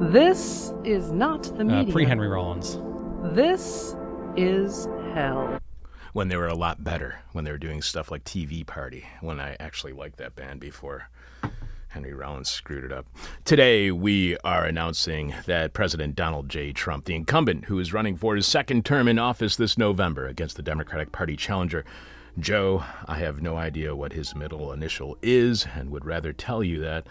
This is not the Uh, media. Pre Henry Rollins. This is hell. when they were a lot better, when they were doing stuff like TV Party, when I actually liked that band before Henry Rollins screwed it up. Today, we are announcing that President Donald J. Trump, the incumbent who is running for his second term in office this November against the Democratic Party challenger, Joe, I have no idea what his middle initial is and would rather tell you that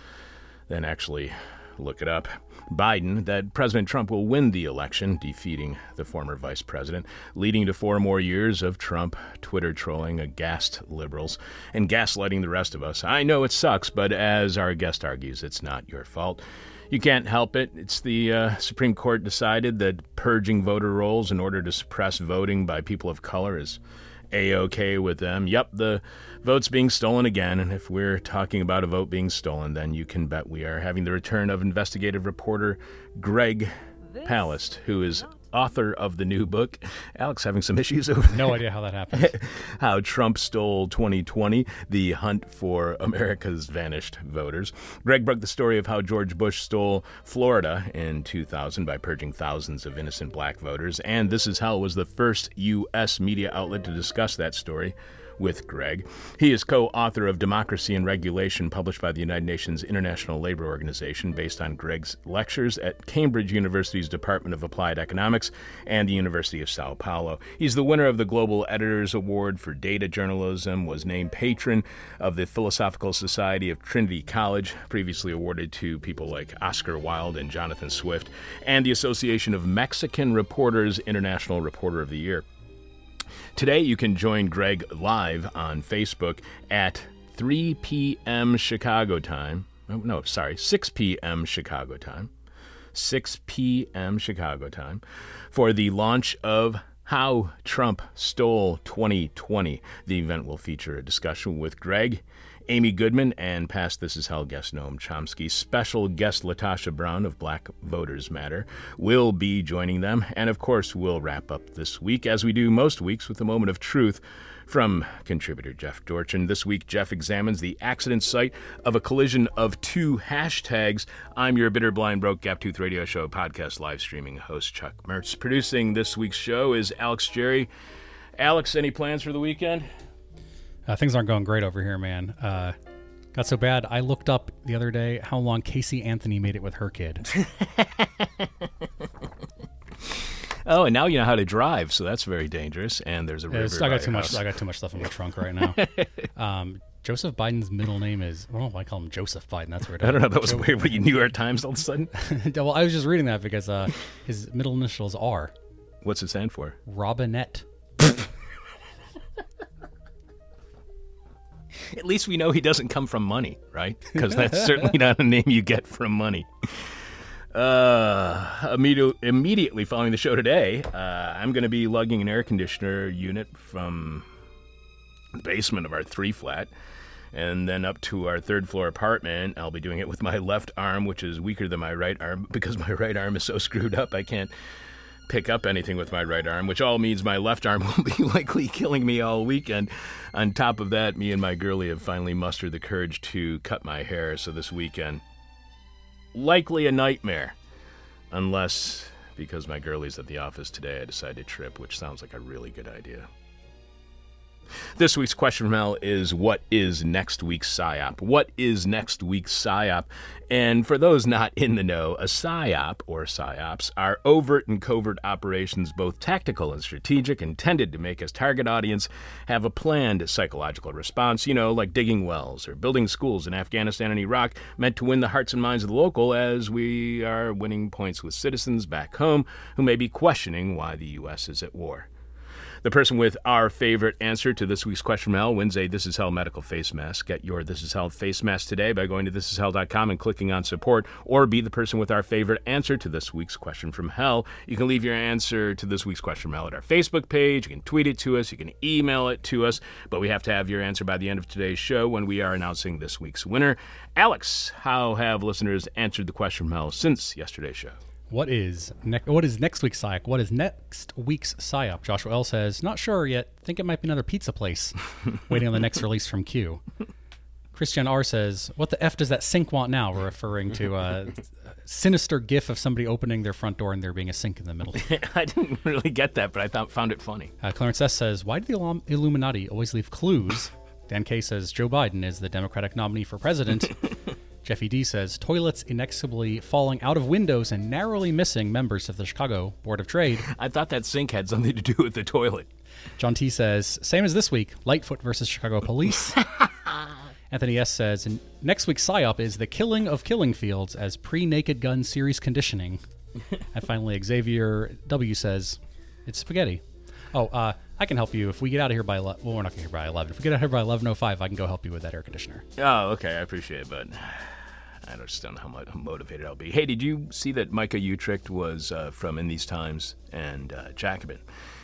than actually look it up. Biden, that President Trump will win the election, defeating the former vice president, leading to four more years of Trump Twitter trolling aghast liberals and gaslighting the rest of us. I know it sucks, but as our guest argues, it's not your fault. You can't help it. It's the uh, Supreme Court decided that purging voter rolls in order to suppress voting by people of color is a okay with them. Yep, the vote's being stolen again, and if we're talking about a vote being stolen, then you can bet we are having the return of investigative reporter Greg Palast, who is author of the new book. Alex having some issues over there. No idea how that happened. How Trump Stole 2020, the hunt for America's vanished voters. Greg broke the story of how George Bush stole Florida in 2000 by purging thousands of innocent black voters. And This Is Hell was the first U.S. media outlet to discuss that story with Greg. He is co author of Democracy and Regulation, published by the United Nations International Labor Organization, based on Greg's lectures at Cambridge University's Department of Applied Economics and the University of Sao Paulo. He's the winner of the Global Editors Award for Data Journalism, was named patron of the Philosophical Society of Trinity College, previously awarded to people like Oscar Wilde and Jonathan Swift, and the Association of Mexican Reporters International Reporter of the Year. Today, you can join Greg live on Facebook at 3 p.m. Chicago time. Oh, no, sorry, 6 p.m. Chicago time. 6 p.m. Chicago time for the launch of How Trump Stole 2020. The event will feature a discussion with Greg, Amy Goodman, and past This Is Hell guest Noam Chomsky. Special guest LaTosha Brown of Black Voters Matter will be joining them. And of course, we'll wrap up this week, as we do most weeks, with a moment of truth from contributor Jeff Dorchin. This week, Jeff examines the accident site of a collision of two hashtags. I'm your bitter, blind, broke, gap tooth radio show podcast live streaming host Chuck Mertz. Producing this week's show is Alex Jerry. Alex, any plans for the weekend? Uh, things aren't going great over here, man. Uh, got so bad. I looked up the other day how long Casey Anthony made it with her kid. Oh, and now you know how to drive, so that's very dangerous. And there's a river. It's- I got too much. house. I got too much stuff in my trunk right now. um, Joseph Biden's middle name is. I don't know why I call him Joseph Biden. That's weird. I don't know. That was weird. What you New York Times all of a sudden? well, I was just reading that because uh, his middle initials are What's it stand for? Robinette. At least we know he doesn't come from money, right? Because that's certainly not a name you get from money. Uh, immediate, immediately following the show today, uh, I'm going to be lugging an air conditioner unit from the basement of our three flat and then up to our third floor apartment. I'll be doing it with my left arm, which is weaker than my right arm because my right arm is so screwed up I can't pick up anything with my right arm, which all means my left arm will be likely killing me all weekend. On top of that, me and my girlie have finally mustered the courage to cut my hair, so this weekend, likely a nightmare. Unless, because my girlie's at the office today, I decide to trip, which sounds like a really good idea. This week's question from Mel is What is next week's PSYOP? What is next week's PSYOP? And for those not in the know, a PSYOP or PSYOPs are overt and covert operations, both tactical and strategic, intended to make us target audience have a planned psychological response, you know, like digging wells or building schools in Afghanistan and Iraq, meant to win the hearts and minds of the local as we are winning points with citizens back home who may be questioning why the U.S. is at war. The person with our favorite answer to this week's question from hell wins a This Is Hell medical face mask. Get your This Is Hell face mask today by going to thisishell.com and clicking on support, or be the person with our favorite answer to this week's question from hell. You can leave your answer to this week's question hell at our Facebook page. You can tweet it to us. You can email it to us. But we have to have your answer by the end of today's show when we are announcing this week's winner. Alex, how have listeners answered the question from hell since yesterday's show? What is ne- what is next week's psyop? What is next week's psyop? Joshua L says, not sure yet. Think it might be another pizza place. Waiting on the next release from Q. Christian R says, "What the f does that sink want now?" We're referring to uh, sinister gif of somebody opening their front door and there being a sink in the middle. I didn't really get that, but I thought found it funny. Uh, Clarence S says, "Why do the Illum- Illuminati always leave clues?" Dan K says, "Joe Biden is the Democratic nominee for president." Jeffy D says, "Toilets inexorably falling out of windows and narrowly missing members of the Chicago Board of Trade." I thought that sink had something to do with the toilet. John T says, "Same as this week: Lightfoot versus Chicago Police." Anthony S says, "Next week's psyop is the killing of killing fields as pre-Naked Gun series conditioning." and finally, Xavier W says, "It's spaghetti." Oh, uh, I can help you if we get out of here by ele- well, we're not going to get here by eleven. If we get out of here by eleven oh five, I can go help you with that air conditioner. Oh, okay, I appreciate it, but I just don't know how mo- motivated I'll be. Hey, did you see that Micah Uetricht was uh, from In These Times and uh, Jacobin?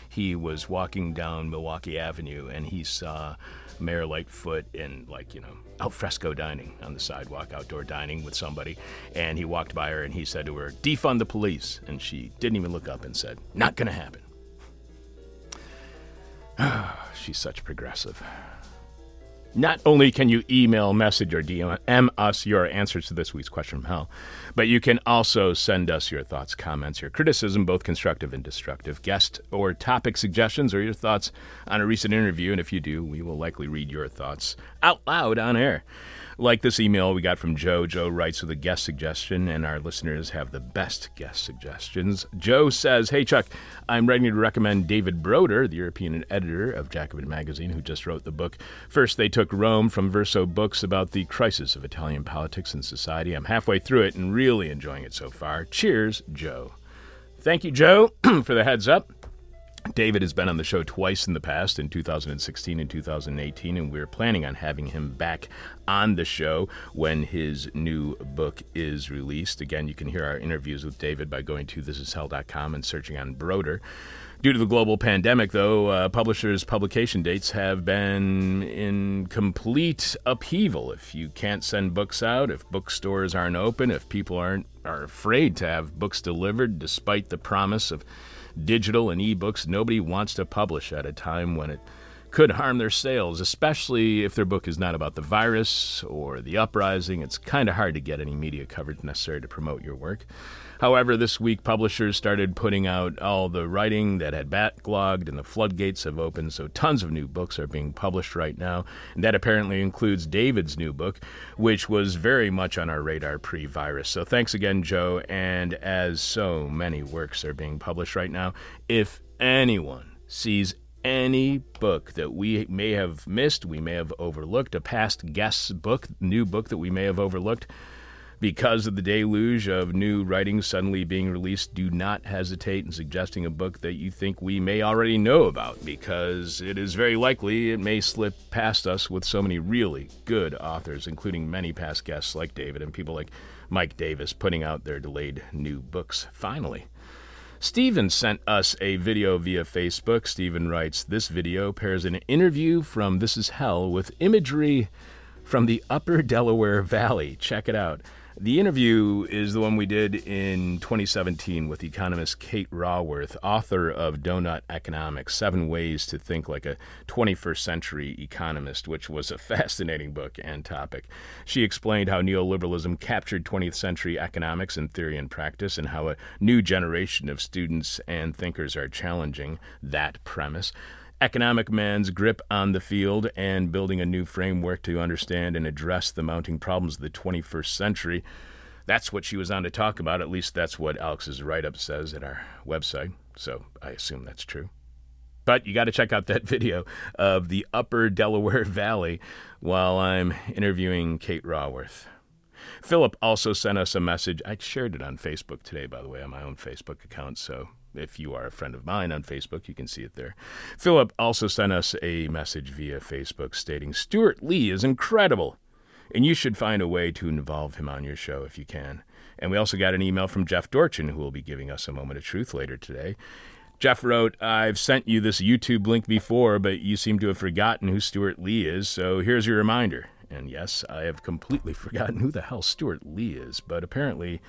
He was walking down Milwaukee Avenue and he saw Mayor Lightfoot in, like, you know, alfresco dining on the sidewalk, outdoor dining with somebody. And he walked by her and he said to her, Defund the police. And she didn't even look up and said, Not gonna happen. She's such progressive. Not only can you email, message, or DM us your answers to this week's question from hell, but you can also send us your thoughts, comments, your criticism, both constructive and destructive, guest or topic suggestions, or your thoughts on a recent interview. And if you do, we will likely read your thoughts out loud on air. Like this email we got from Joe. Joe writes with a guest suggestion, and our listeners have the best guest suggestions. Joe says, Hey, Chuck, I'm ready to recommend David Broder, the European editor of Jacobin magazine, who just wrote the book. First, they took Rome from Verso Books about the crisis of Italian politics and society. I'm halfway through it and really enjoying it so far. Cheers, Joe. Thank you, Joe, for the heads up. David has been on the show twice in the past, in 2016 and 2018, and we're planning on having him back on the show when his new book is released. Again, you can hear our interviews with David by going to thisishell.com and searching on Broder. Due to the global pandemic, though, uh, publishers' publication dates have been in complete upheaval. If you can't send books out, if bookstores aren't open, if people aren't are afraid to have books delivered, despite the promise of digital and ebooks, nobody wants to publish at a time when it could harm their sales, especially if their book is not about the virus or the uprising. It's kind of hard to get any media coverage necessary to promote your work. However, this week publishers started putting out all the writing that had backlogged and the floodgates have opened, so tons of new books are being published right now. And that apparently includes David's new book, which was very much on our radar pre virus. So thanks again, Joe. And as so many works are being published right now, if anyone sees any book that we may have missed, we may have overlooked, a past guest's book, new book that we may have overlooked, because of the deluge of new writings suddenly being released, do not hesitate in suggesting a book that you think we may already know about, because it is very likely it may slip past us with so many really good authors, including many past guests like David and people like Mike Davis putting out their delayed new books finally. Steven sent us a video via Facebook. Steven writes This video pairs an interview from This Is Hell with imagery from the upper Delaware Valley. Check it out. The interview is the one we did in 2017 with economist Kate Raworth, author of Doughnut Economics Seven Ways to Think Like a 21st Century Economist, which was a fascinating book and topic. She explained how neoliberalism captured 20th century economics in theory and practice, and how a new generation of students and thinkers are challenging that premise economic man's grip on the field and building a new framework to understand and address the mounting problems of the 21st century. That's what she was on to talk about. At least that's what Alex's write up says at our website. So I assume that's true. But you got to check out that video of the upper Delaware Valley while I'm interviewing Kate Raworth. Philip also sent us a message. I shared it on Facebook today, by the way, on my own Facebook account. So if you are a friend of mine on Facebook, you can see it there. Philip also sent us a message via Facebook stating Stewart Lee is incredible, and you should find a way to involve him on your show if you can. And we also got an email from Jeff Dorchin, who will be giving us a moment of truth later today. Jeff wrote, I've sent you this YouTube link before, but you seem to have forgotten who Stewart Lee is, so here's your reminder. And yes, I have completely forgotten who the hell Stewart Lee is, but apparently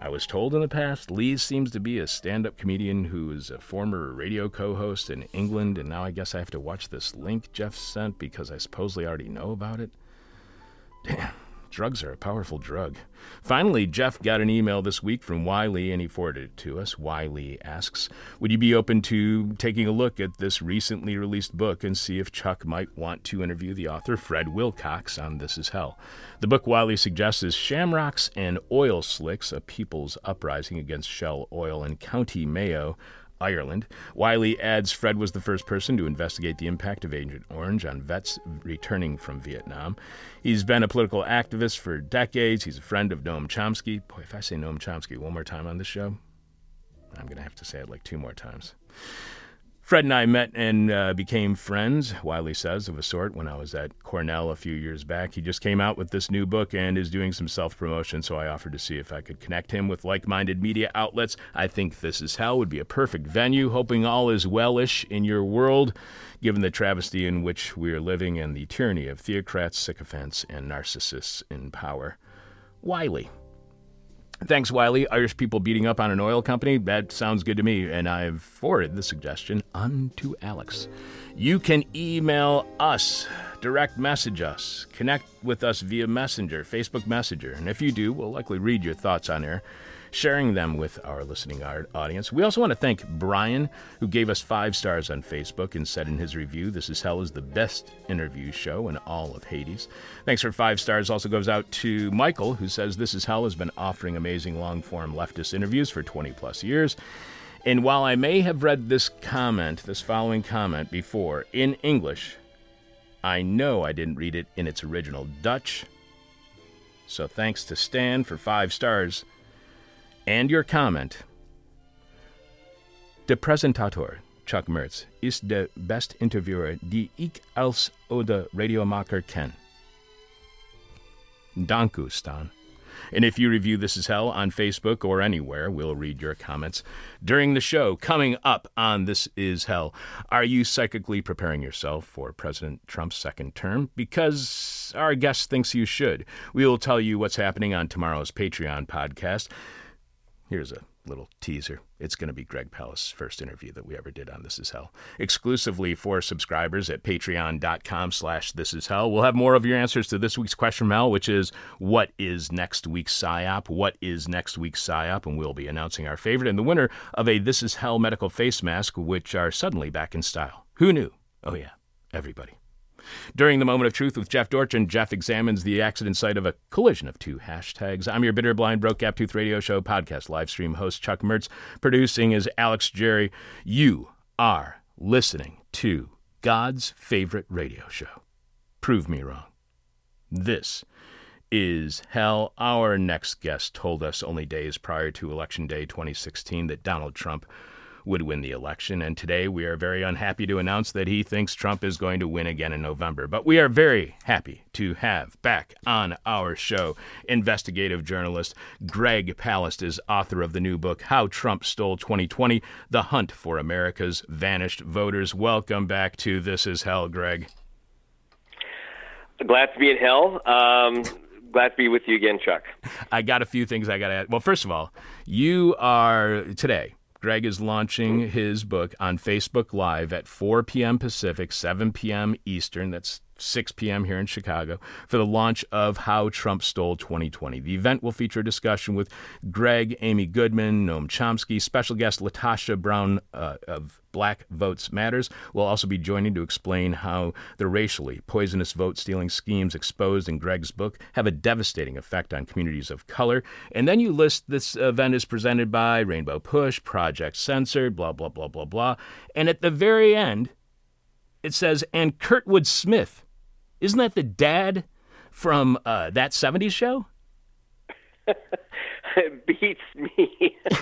I was told in the past Lee seems to be a stand up comedian who is a former radio co host in England, and now I guess I have to watch this link Jeff sent because I supposedly already know about it. Damn, Drugs are a powerful drug. Finally, Jeff got an email this week from Wiley and he forwarded it to us. Wiley asks, Would you be open to taking a look at this recently released book and see if Chuck might want to interview the author, Fred Wilcox, on This Is Hell? The book Wiley suggests is Shamrocks and Oil Slicks, a people's uprising against Shell Oil in County Mayo, Ireland. Wiley adds Fred was the first person to investigate the impact of Agent Orange on vets returning from Vietnam. He's been a political activist for decades. He's a friend of Noam Chomsky. Boy, if I say Noam Chomsky one more time on this show, I'm going to have to say it like two more times. Fred and I met and uh, became friends, Wiley says, of a sort, when I was at Cornell a few years back. He just came out with this new book and is doing some self promotion, so I offered to see if I could connect him with like minded media outlets. I think This Is Hell would be a perfect venue, hoping all is wellish in your world, given the travesty in which we are living and the tyranny of theocrats, sycophants, and narcissists in power. Wiley. Thanks, Wiley. Irish people beating up on an oil company? That sounds good to me, and I've forwarded the suggestion on to Alex. You can email us, direct message us, connect with us via Messenger, Facebook Messenger, and if you do, we'll likely read your thoughts on air sharing them with our listening audience. We also want to thank Brian, who gave us five stars on Facebook and said in his review, This is Hell is the best interview show in all of Hades. Thanks for five stars also goes out to Michael, who says This is Hell has been offering amazing long form leftist interviews for 20 plus years. And while I may have read this comment, this following comment, before in English, I know I didn't read it in its original Dutch. So thanks to Stan for five stars and your comment. De presentator, Chuck Mertz, is de best interviewer die ik als oude radiomaker ken. Danku, Stan. And if you review This Is Hell on Facebook or anywhere, we'll read your comments during the show. Coming up on This Is Hell, are you psychically preparing yourself for President Trump's second term? Because our guest thinks you should. We will tell you what's happening on tomorrow's Patreon podcast. Here's a little teaser. It's going to be Greg Palast's first interview that we ever did on This Is Hell. Exclusively for subscribers at patreon.com slash This Is Hell. We'll have more of your answers to this week's question hell, which is what is next week's PSYOP? What is next week's PSYOP? And we'll be announcing our favorite and the winner of a This Is Hell medical face mask, which are suddenly back in style. Who knew? Oh yeah, everybody. During the moment of truth with Jeff Dorchin, Jeff examines the accident site of a collision of two hashtags. I'm your bitter, blind, broke, gap tooth radio show podcast live stream host Chuck Mertz. Producing is Alex Jerry. You are listening to God's favorite radio show. Prove me wrong. This is hell. Our next guest told us only days prior to Election Day 2016 that Donald Trump would win the election. And today we are very unhappy to announce that he thinks Trump is going to win again in November. But we are very happy to have back on our show investigative journalist Greg Palast is author of the new book, How Trump Stole 2020 The Hunt for America's Vanished Voters. Welcome back to This Is Hell, Greg. Glad to be in hell. Um, glad to be with you again, Chuck. I got a few things I got to add. Well, first of all, you are today Greg is launching his book on Facebook Live at 4 p.m. Pacific, 7 p.m. Eastern. That's 6 p.m. here in Chicago for the launch of How Trump Stole 2020. The event will feature a discussion with Greg, Amy Goodman, Noam Chomsky, special guest LaTosha Brown uh, of Black Votes Matters will also be joining to explain how the racially poisonous vote stealing schemes exposed in Greg's book have a devastating effect on communities of color. And then you list this event is presented by Rainbow Push, Project Censored, blah, blah, blah, blah, blah. And at the very end, it says, and Kurtwood Smith isn't that the dad from uh, that 70s show? it beats me.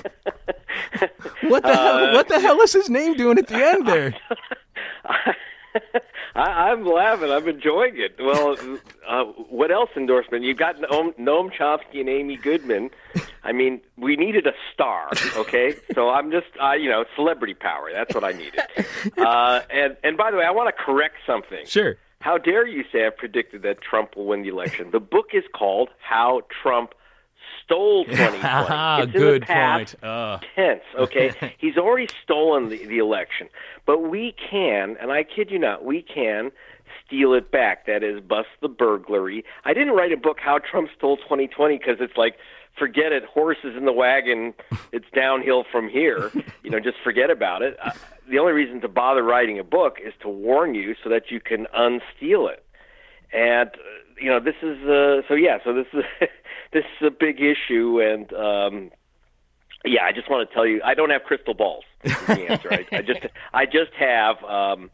what the uh, hell? What the hell is his name doing at the end there? I, am laughing. I'm enjoying it. Well, uh, what else endorsement? You've got Noam, Noam Chomsky and Amy Goodman. I mean, we needed a star, okay? so I'm just, uh, you know, celebrity power. That's what I needed. Uh, and and by the way, I want to correct something. Sure. How dare you say I predicted that Trump will win the election? The book is called How Trump Stole 2020. it's Good in the past point. Uh. tense, okay? He's already stolen the, the election. But we can, and I kid you not, we can steal it back. That is, bust the burglary. I didn't write a book, How Trump Stole 2020, because it's like, forget it, horses in the wagon, it's downhill from here. You know, just forget about it. Uh, the only reason to bother writing a book is to warn you so that you can unsteal it. And, uh, you know, this is, uh, so yeah, so this is, this is a big issue, and, um, yeah, I just want to tell you, I don't have crystal balls. Is the answer. I, I just, I just have um,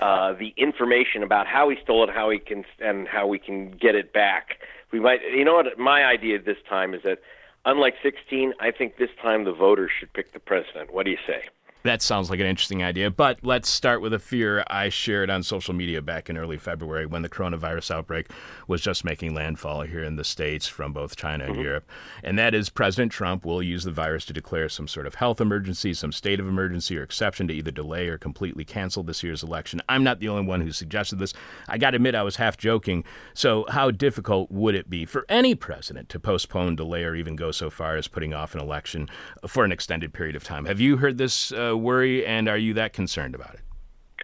uh, the information about how he stole it, how he can, and how we can get it back. We might, you know what? My idea this time is that, unlike 16, I think this time the voters should pick the president. What do you say? That sounds like an interesting idea, but let's start with a fear I shared on social media back in early February when the coronavirus outbreak was just making landfall here in the States from both China and mm-hmm. Europe. And that is President Trump will use the virus to declare some sort of health emergency, some state of emergency or exception to either delay or completely cancel this year's election. I'm not the only one who suggested this. I got to admit, I was half joking. So, how difficult would it be for any president to postpone, delay, or even go so far as putting off an election for an extended period of time? Have you heard this? Uh, worry, and are you that concerned about it?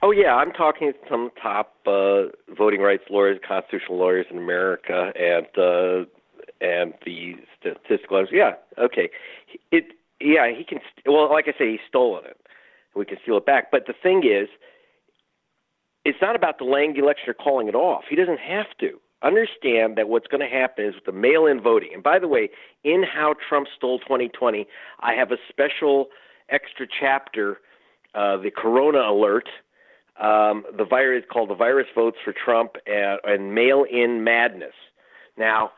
Oh yeah, I'm talking to some top uh, voting rights lawyers, constitutional lawyers in America, and uh, and the statistical. Yeah, okay, it yeah he can. Well, like I say, he's stolen it. We can steal it back. But the thing is, it's not about delaying the election or calling it off. He doesn't have to. Understand that what's going to happen is with the mail-in voting. And by the way, in how Trump stole 2020, I have a special extra chapter, uh, the Corona Alert. Um, the virus called the virus votes for Trump and, and mail-in madness. Now,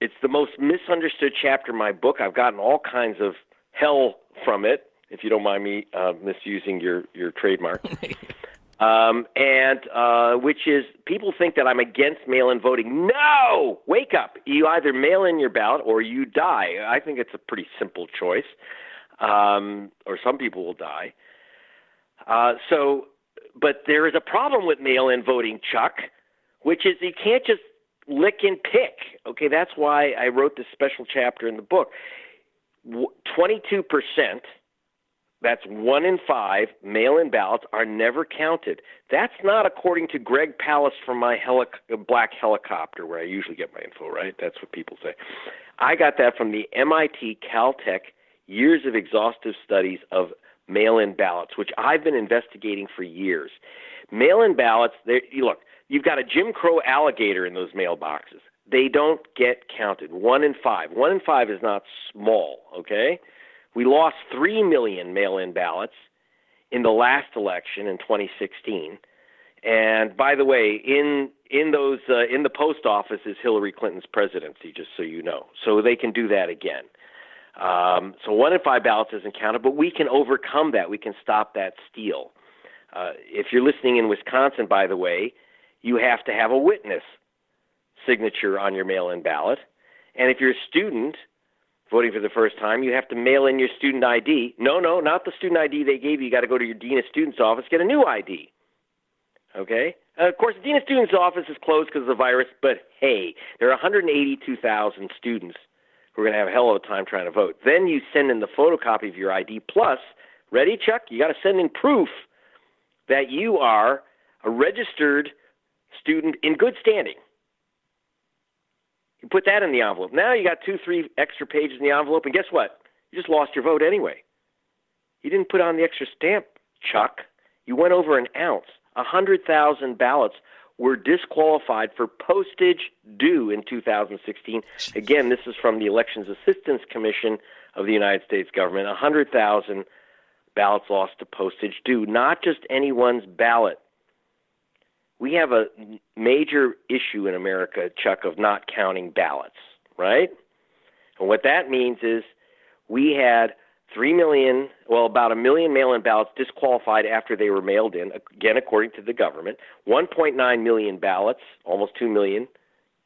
it's the most misunderstood chapter in my book. I've gotten all kinds of hell from it, if you don't mind me uh, misusing your your trademark. um, and uh, which is people think that I'm against mail-in voting. No, wake up! You either mail in your ballot or you die. I think it's a pretty simple choice um, or some people will die. Uh, so, but there is a problem with mail-in voting, Chuck, which is you can't just lick and pick. Okay, that's why I wrote this special chapter in the book. Twenty-two percent. That's one in five mail-in ballots are never counted. That's not according to Greg Palast from my helic- black helicopter, where I usually get my info. Right? That's what people say. I got that from the MIT Caltech years of exhaustive studies of mail in ballots, which I've been investigating for years. Mail in ballots, look, you've got a Jim Crow alligator in those mailboxes. They don't get counted. One in five. One in five is not small, okay? We lost 3 million mail in ballots in the last election in 2016. And by the way, in in those uh, in the post office is Hillary Clinton's presidency, just so you know. So they can do that again. Um, so one in five ballots isn't counted, but we can overcome that. We can stop that steal. Uh, if you're listening in Wisconsin, by the way, you have to have a witness signature on your mail-in ballot, and if you're a student voting for the first time, you have to mail in your student ID. No, no, not the student ID they gave you. You got to go to your dean of students office get a new ID. Okay. Uh, of course, the dean of students office is closed because of the virus, but hey, there are 182,000 students we're going to have a hell of a time trying to vote. Then you send in the photocopy of your ID. Plus, ready, Chuck? You got to send in proof that you are a registered student in good standing. You put that in the envelope. Now you got two, three extra pages in the envelope, and guess what? You just lost your vote anyway. You didn't put on the extra stamp, Chuck. You went over an ounce. A hundred thousand ballots were disqualified for postage due in 2016. Again, this is from the Elections Assistance Commission of the United States government. 100,000 ballots lost to postage due, not just anyone's ballot. We have a major issue in America, Chuck, of not counting ballots, right? And what that means is we had 3 million, well, about a million mail in ballots disqualified after they were mailed in, again, according to the government. 1.9 million ballots, almost 2 million,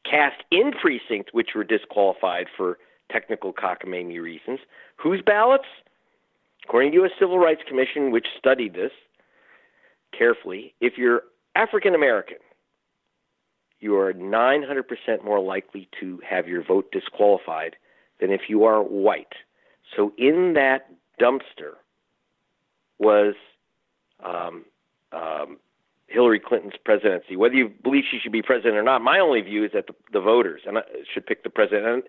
cast in precincts which were disqualified for technical cockamamie reasons. Whose ballots? According to the U.S. Civil Rights Commission, which studied this carefully, if you're African American, you are 900% more likely to have your vote disqualified than if you are white. So in that dumpster was um, um, Hillary Clinton's presidency. Whether you believe she should be president or not, my only view is that the, the voters and should pick the president.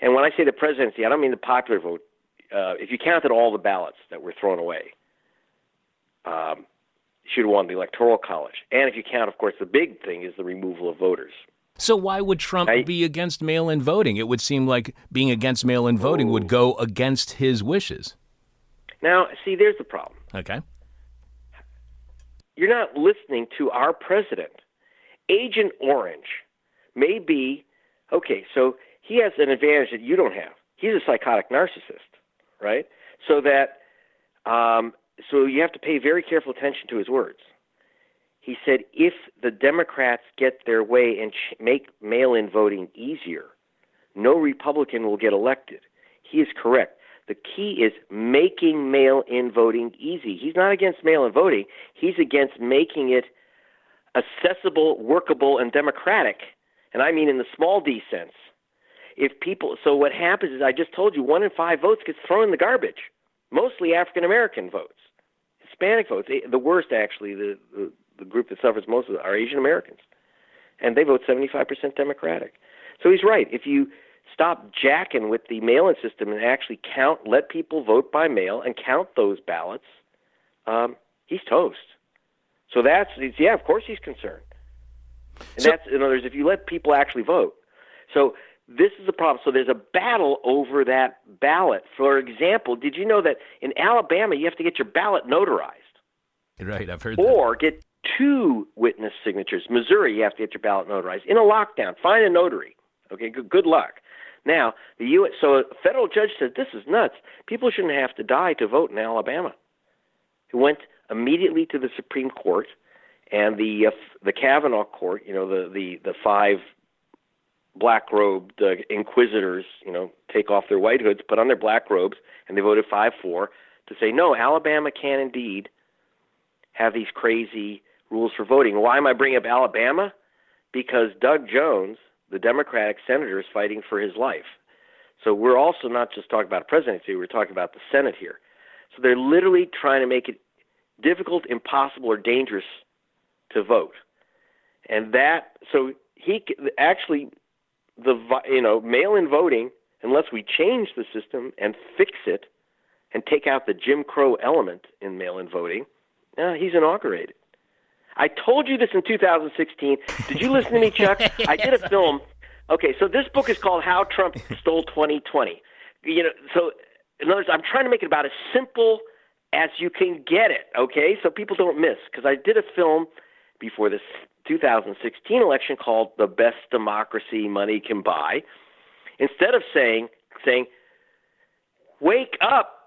And, when I say the presidency, I don't mean the popular vote. Uh, if you counted all the ballots that were thrown away, um, should have won the electoral college. And if you count, of course, the big thing is the removal of voters. So why would Trump I, be against mail-in voting? It would seem like being against mail-in voting would go against his wishes. Now, see, there's the problem. Okay. You're not listening to our president. Agent Orange may be okay. So he has an advantage that you don't have. He's a psychotic narcissist, right? So that um, so you have to pay very careful attention to his words. He said if the Democrats get their way and ch- make mail in voting easier, no Republican will get elected. He is correct. The key is making mail in voting easy. He's not against mail in voting, he's against making it accessible, workable, and democratic. And I mean in the small d sense. If people, so what happens is, I just told you, one in five votes gets thrown in the garbage, mostly African American votes. Hispanic votes, eh, the worst actually, the, the, the group that suffers most of it are Asian Americans. And they vote 75% Democratic. So he's right. If you stop jacking with the mail in system and actually count, let people vote by mail and count those ballots, um, he's toast. So that's, yeah, of course he's concerned. And so, that's, in other words, if you let people actually vote. So this is the problem. So there's a battle over that ballot. For example, did you know that in Alabama you have to get your ballot notarized? Right, I've heard or that. get two witness signatures. Missouri, you have to get your ballot notarized. In a lockdown, find a notary. Okay, good, good luck. Now, the U.S. So a federal judge said this is nuts. People shouldn't have to die to vote in Alabama. He went immediately to the Supreme Court, and the uh, the Kavanaugh court, you know, the the the five black robed uh, inquisitors, you know, take off their white hoods, put on their black robes, and they voted 5 4 to say, no, Alabama can indeed have these crazy rules for voting. Why am I bringing up Alabama? Because Doug Jones, the Democratic senator, is fighting for his life. So we're also not just talking about a presidency, we're talking about the Senate here. So they're literally trying to make it difficult, impossible, or dangerous to vote. And that, so he actually the you know mail-in voting unless we change the system and fix it and take out the Jim Crow element in mail-in voting, uh, he's inaugurated. I told you this in 2016. Did you listen to me, Chuck? yes. I did a film. Okay, so this book is called How Trump Stole 2020. You know, so in other words, I'm trying to make it about as simple as you can get it. Okay, so people don't miss because I did a film before this 2016 election called "The Best Democracy Money Can Buy," instead of saying saying, "Wake up."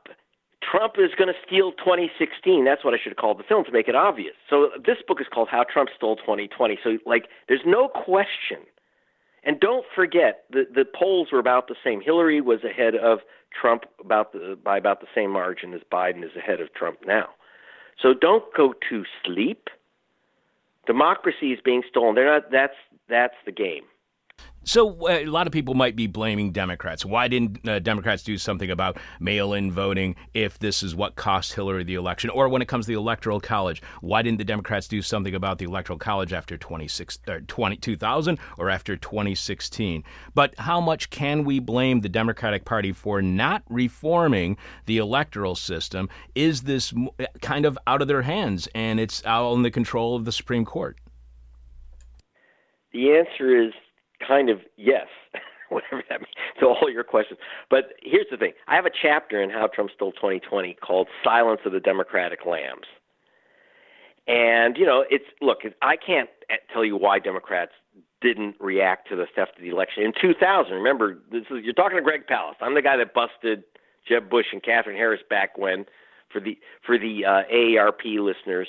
Trump is going to steal 2016. That's what I should have called the film to make it obvious. So this book is called How Trump Stole 2020. So like there's no question. And don't forget the the polls were about the same. Hillary was ahead of Trump about the, by about the same margin as Biden is ahead of Trump now. So don't go to sleep democracy is being stolen. They're not. That's that's the game. So uh, a lot of people might be blaming Democrats. Why didn't uh, Democrats do something about mail-in voting if this is what cost Hillary the election? Or when it comes to the Electoral College, why didn't the Democrats do something about the Electoral College after 26, uh, 20, 2000 or after 2016? But how much can we blame the Democratic Party for not reforming the electoral system? Is this kind of out of their hands and it's out in the control of the Supreme Court? The answer is kind of yes, whatever that means to all your questions. But here's the thing: I have a chapter in How Trump Stole 2020 called "Silence of the Democratic Lambs." And you know, it's look, I can't tell you why Democrats didn't react to the theft of the election in 2000. Remember, this is you're talking to Greg Palast. I'm the guy that busted Jeb Bush and Katherine Harris back when, for the for the uh, AARP listeners,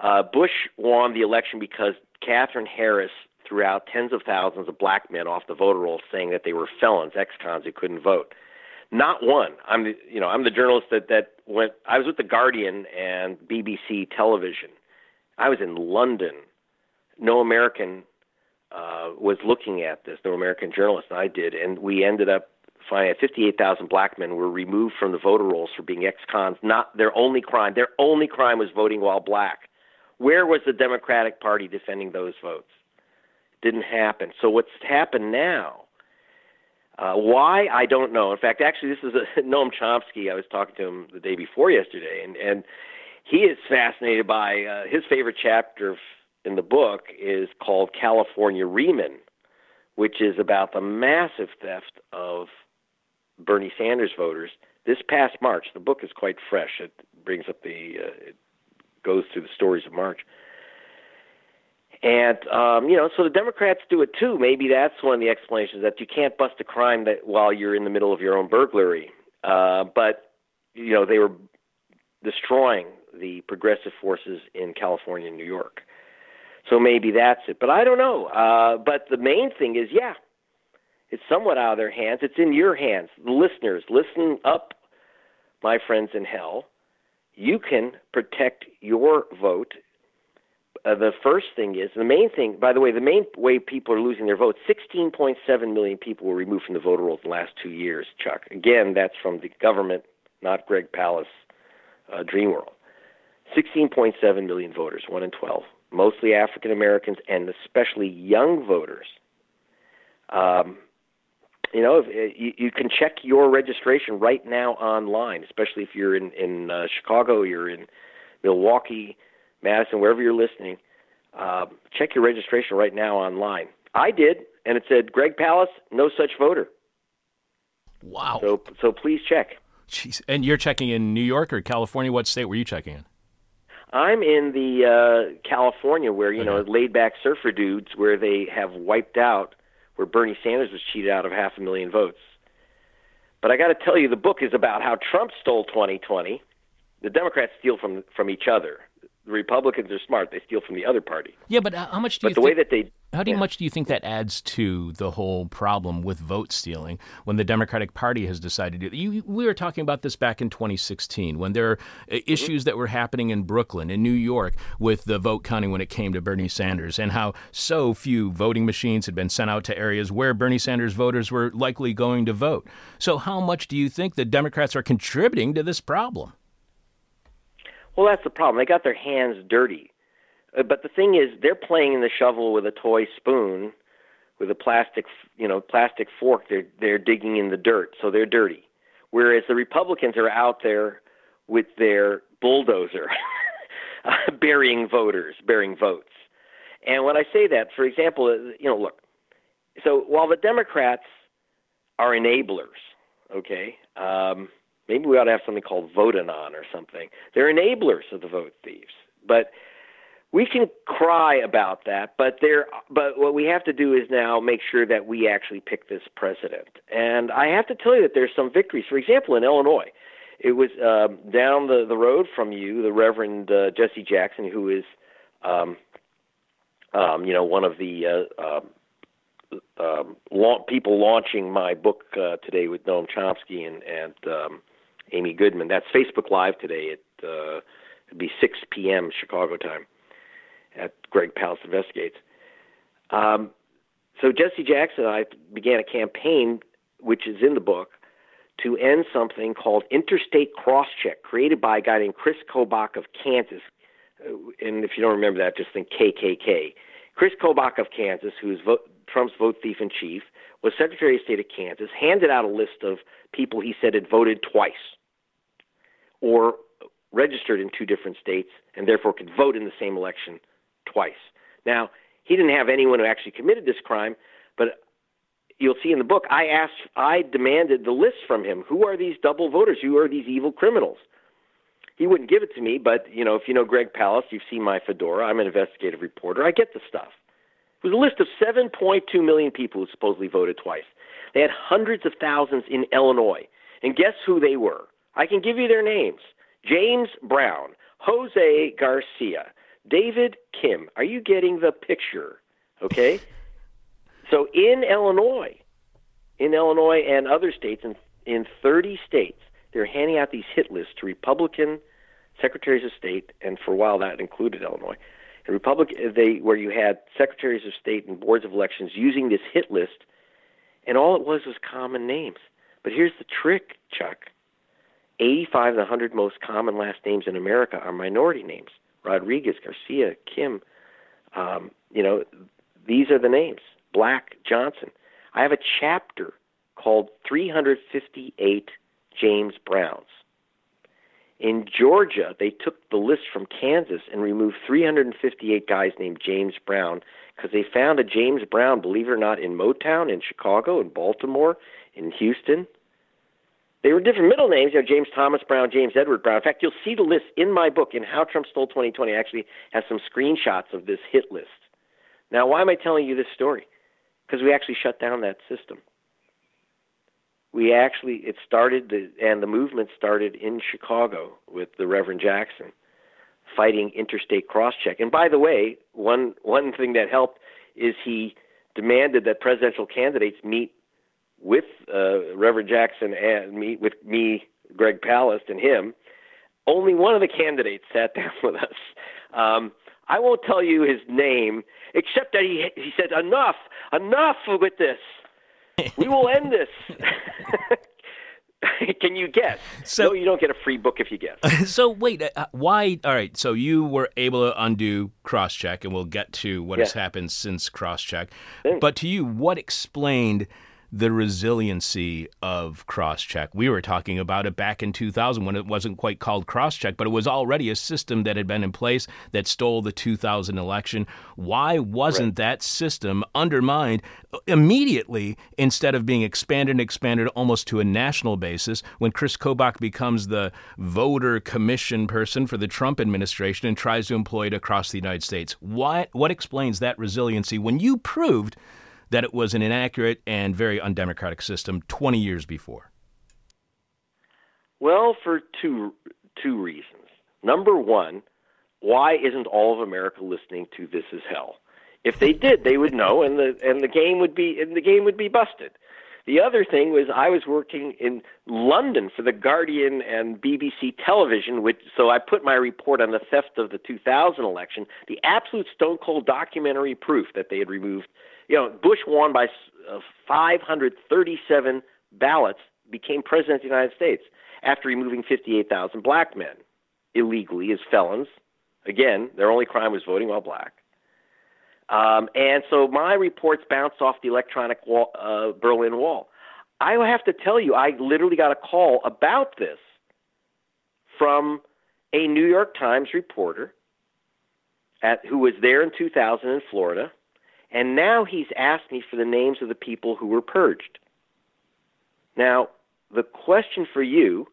uh, Bush won the election because Katherine Harris threw out tens of thousands of black men off the voter rolls saying that they were felons, ex-cons who couldn't vote. Not one. I'm the, you know I'm the journalist that that went. I was with the Guardian and BBC Television. I was in London. No American uh, was looking at this. No American journalist. And I did, and we ended up finding 58,000 black men were removed from the voter rolls for being ex-cons. Not their only crime. Their only crime was voting while black. Where was the Democratic Party defending those votes? Didn't happen. So what's happened now? Uh, why I don't know. In fact, actually, this is a, Noam Chomsky. I was talking to him the day before yesterday, and and he is fascinated by uh, his favorite chapter in the book is called California Riemann, which is about the massive theft of Bernie Sanders voters this past March. The book is quite fresh. It brings up the uh, it goes through the stories of March. And um, you know, so the Democrats do it too. Maybe that's one of the explanations that you can't bust a crime that while you're in the middle of your own burglary. Uh, but you know, they were destroying the progressive forces in California and New York. So maybe that's it. But I don't know. Uh, but the main thing is, yeah, it's somewhat out of their hands. It's in your hands. The listeners, listen up, my friends in hell. You can protect your vote. Uh, the first thing is the main thing. By the way, the main way people are losing their votes: 16.7 million people were removed from the voter rolls in the last two years. Chuck, again, that's from the government, not Greg Palast, uh, Dreamworld. 16.7 million voters, one in 12, mostly African Americans and especially young voters. Um, you know, if, uh, you, you can check your registration right now online, especially if you're in in uh, Chicago, you're in Milwaukee, Madison, wherever you're listening. Uh, check your registration right now online. I did, and it said Greg Palast, no such voter. Wow. So so please check. Jeez. And you're checking in New York or California? What state were you checking in? I'm in the uh, California where you know laid back surfer dudes where they have wiped out where Bernie Sanders was cheated out of half a million votes. But I got to tell you, the book is about how Trump stole 2020. The Democrats steal from from each other. The Republicans are smart; they steal from the other party. Yeah, but uh, how much do But you the think, way that they how do you, yeah. much do you think that adds to the whole problem with vote stealing when the Democratic Party has decided to? You, we were talking about this back in 2016 when there are uh, issues that were happening in Brooklyn in New York with the vote counting when it came to Bernie Sanders and how so few voting machines had been sent out to areas where Bernie Sanders voters were likely going to vote. So, how much do you think the Democrats are contributing to this problem? Well, that's the problem. They got their hands dirty. Uh, But the thing is, they're playing in the shovel with a toy spoon, with a plastic, you know, plastic fork. They're they're digging in the dirt, so they're dirty. Whereas the Republicans are out there with their bulldozer, uh, burying voters, burying votes. And when I say that, for example, uh, you know, look. So while the Democrats are enablers, okay, um, maybe we ought to have something called Vote-Anon or something. They're enablers of the vote thieves, but we can cry about that. But there, but what we have to do is now make sure that we actually pick this president. And I have to tell you that there's some victories. For example, in Illinois, it was um, down the the road from you, the Reverend uh, Jesse Jackson, who is, um, um, you know, one of the uh, um, um, la- people launching my book uh, today with Noam Chomsky and and um, Amy Goodman. That's Facebook Live today at uh, it'd be 6 p.m. Chicago time at Greg Palast Investigates. Um, so Jesse Jackson and I began a campaign, which is in the book, to end something called Interstate Crosscheck, created by a guy named Chris Kobach of Kansas. Uh, And if you don't remember that, just think KKK. Chris Kobach of Kansas, who's vote, Trump's vote thief in chief, was Secretary of State of Kansas, handed out a list of people he said had voted twice or registered in two different states and therefore could vote in the same election twice. Now, he didn't have anyone who actually committed this crime, but you'll see in the book, I asked, I demanded the list from him. Who are these double voters? Who are these evil criminals? He wouldn't give it to me, but you know, if you know Greg Palast, you've seen my fedora. I'm an investigative reporter. I get the stuff. It was a list of 7.2 million people who supposedly voted twice. They had hundreds of thousands in Illinois. And guess who they were? I can give you their names James Brown, Jose Garcia, David Kim. Are you getting the picture? Okay? so in Illinois, in Illinois and other states, in, in 30 states, they're handing out these hit lists to Republican secretaries of state, and for a while that included Illinois. And Republic, they where you had secretaries of state and boards of elections using this hit list, and all it was was common names. But here's the trick, Chuck: 85 of the 100 most common last names in America are minority names, Rodriguez, Garcia, Kim. Um, you know, these are the names. Black, Johnson. I have a chapter called 358 James Browns. In Georgia, they took the list from Kansas and removed 358 guys named James Brown because they found a James Brown, believe it or not, in Motown, in Chicago, in Baltimore, in Houston. They were different middle names, you know, James Thomas Brown, James Edward Brown. In fact, you'll see the list in my book, in How Trump Stole 2020. actually has some screenshots of this hit list. Now, why am I telling you this story? Because we actually shut down that system we actually it started the, and the movement started in Chicago with the Reverend Jackson fighting interstate cross check. And by the way, one one thing that helped is he demanded that presidential candidates meet with uh, Reverend Jackson and meet with me, Greg Palast, and him. Only one of the candidates sat down with us. Um, I won't tell you his name, except that he he said enough, enough with this we will end this. Can you guess? So no, you don't get a free book if you guess. So wait, uh, why? All right, so you were able to undo crosscheck, and we'll get to what has happened since crosscheck. But to you, what explained the resiliency of crosscheck. We were talking about it back in 2000 when it wasn't quite called crosscheck, but it was already a system that had been in place that stole the 2000 election. Why wasn't right. that system undermined immediately instead of being expanded and expanded almost to a national basis when Chris Kobach becomes the voter commission person for the Trump administration and tries to employ it across the United States? What what explains that resiliency when you proved that it was an inaccurate and very undemocratic system 20 years before? Well, for two two reasons. Number one, why isn't all of America listening to This Is Hell? If they did, they would know, and the and the game would be and the game would be busted. The other thing was I was working in London for the Guardian and BBC television, which so I put my report on the theft of the 2000 election, the absolute stone cold documentary proof that they had removed you know, Bush won by uh, 537 ballots, became president of the United States after removing 58,000 black men illegally as felons. Again, their only crime was voting while black. Um, and so my reports bounced off the electronic wall, uh, Berlin Wall. I have to tell you, I literally got a call about this from a New York Times reporter at, who was there in 2000 in Florida and now he's asked me for the names of the people who were purged. Now, the question for you,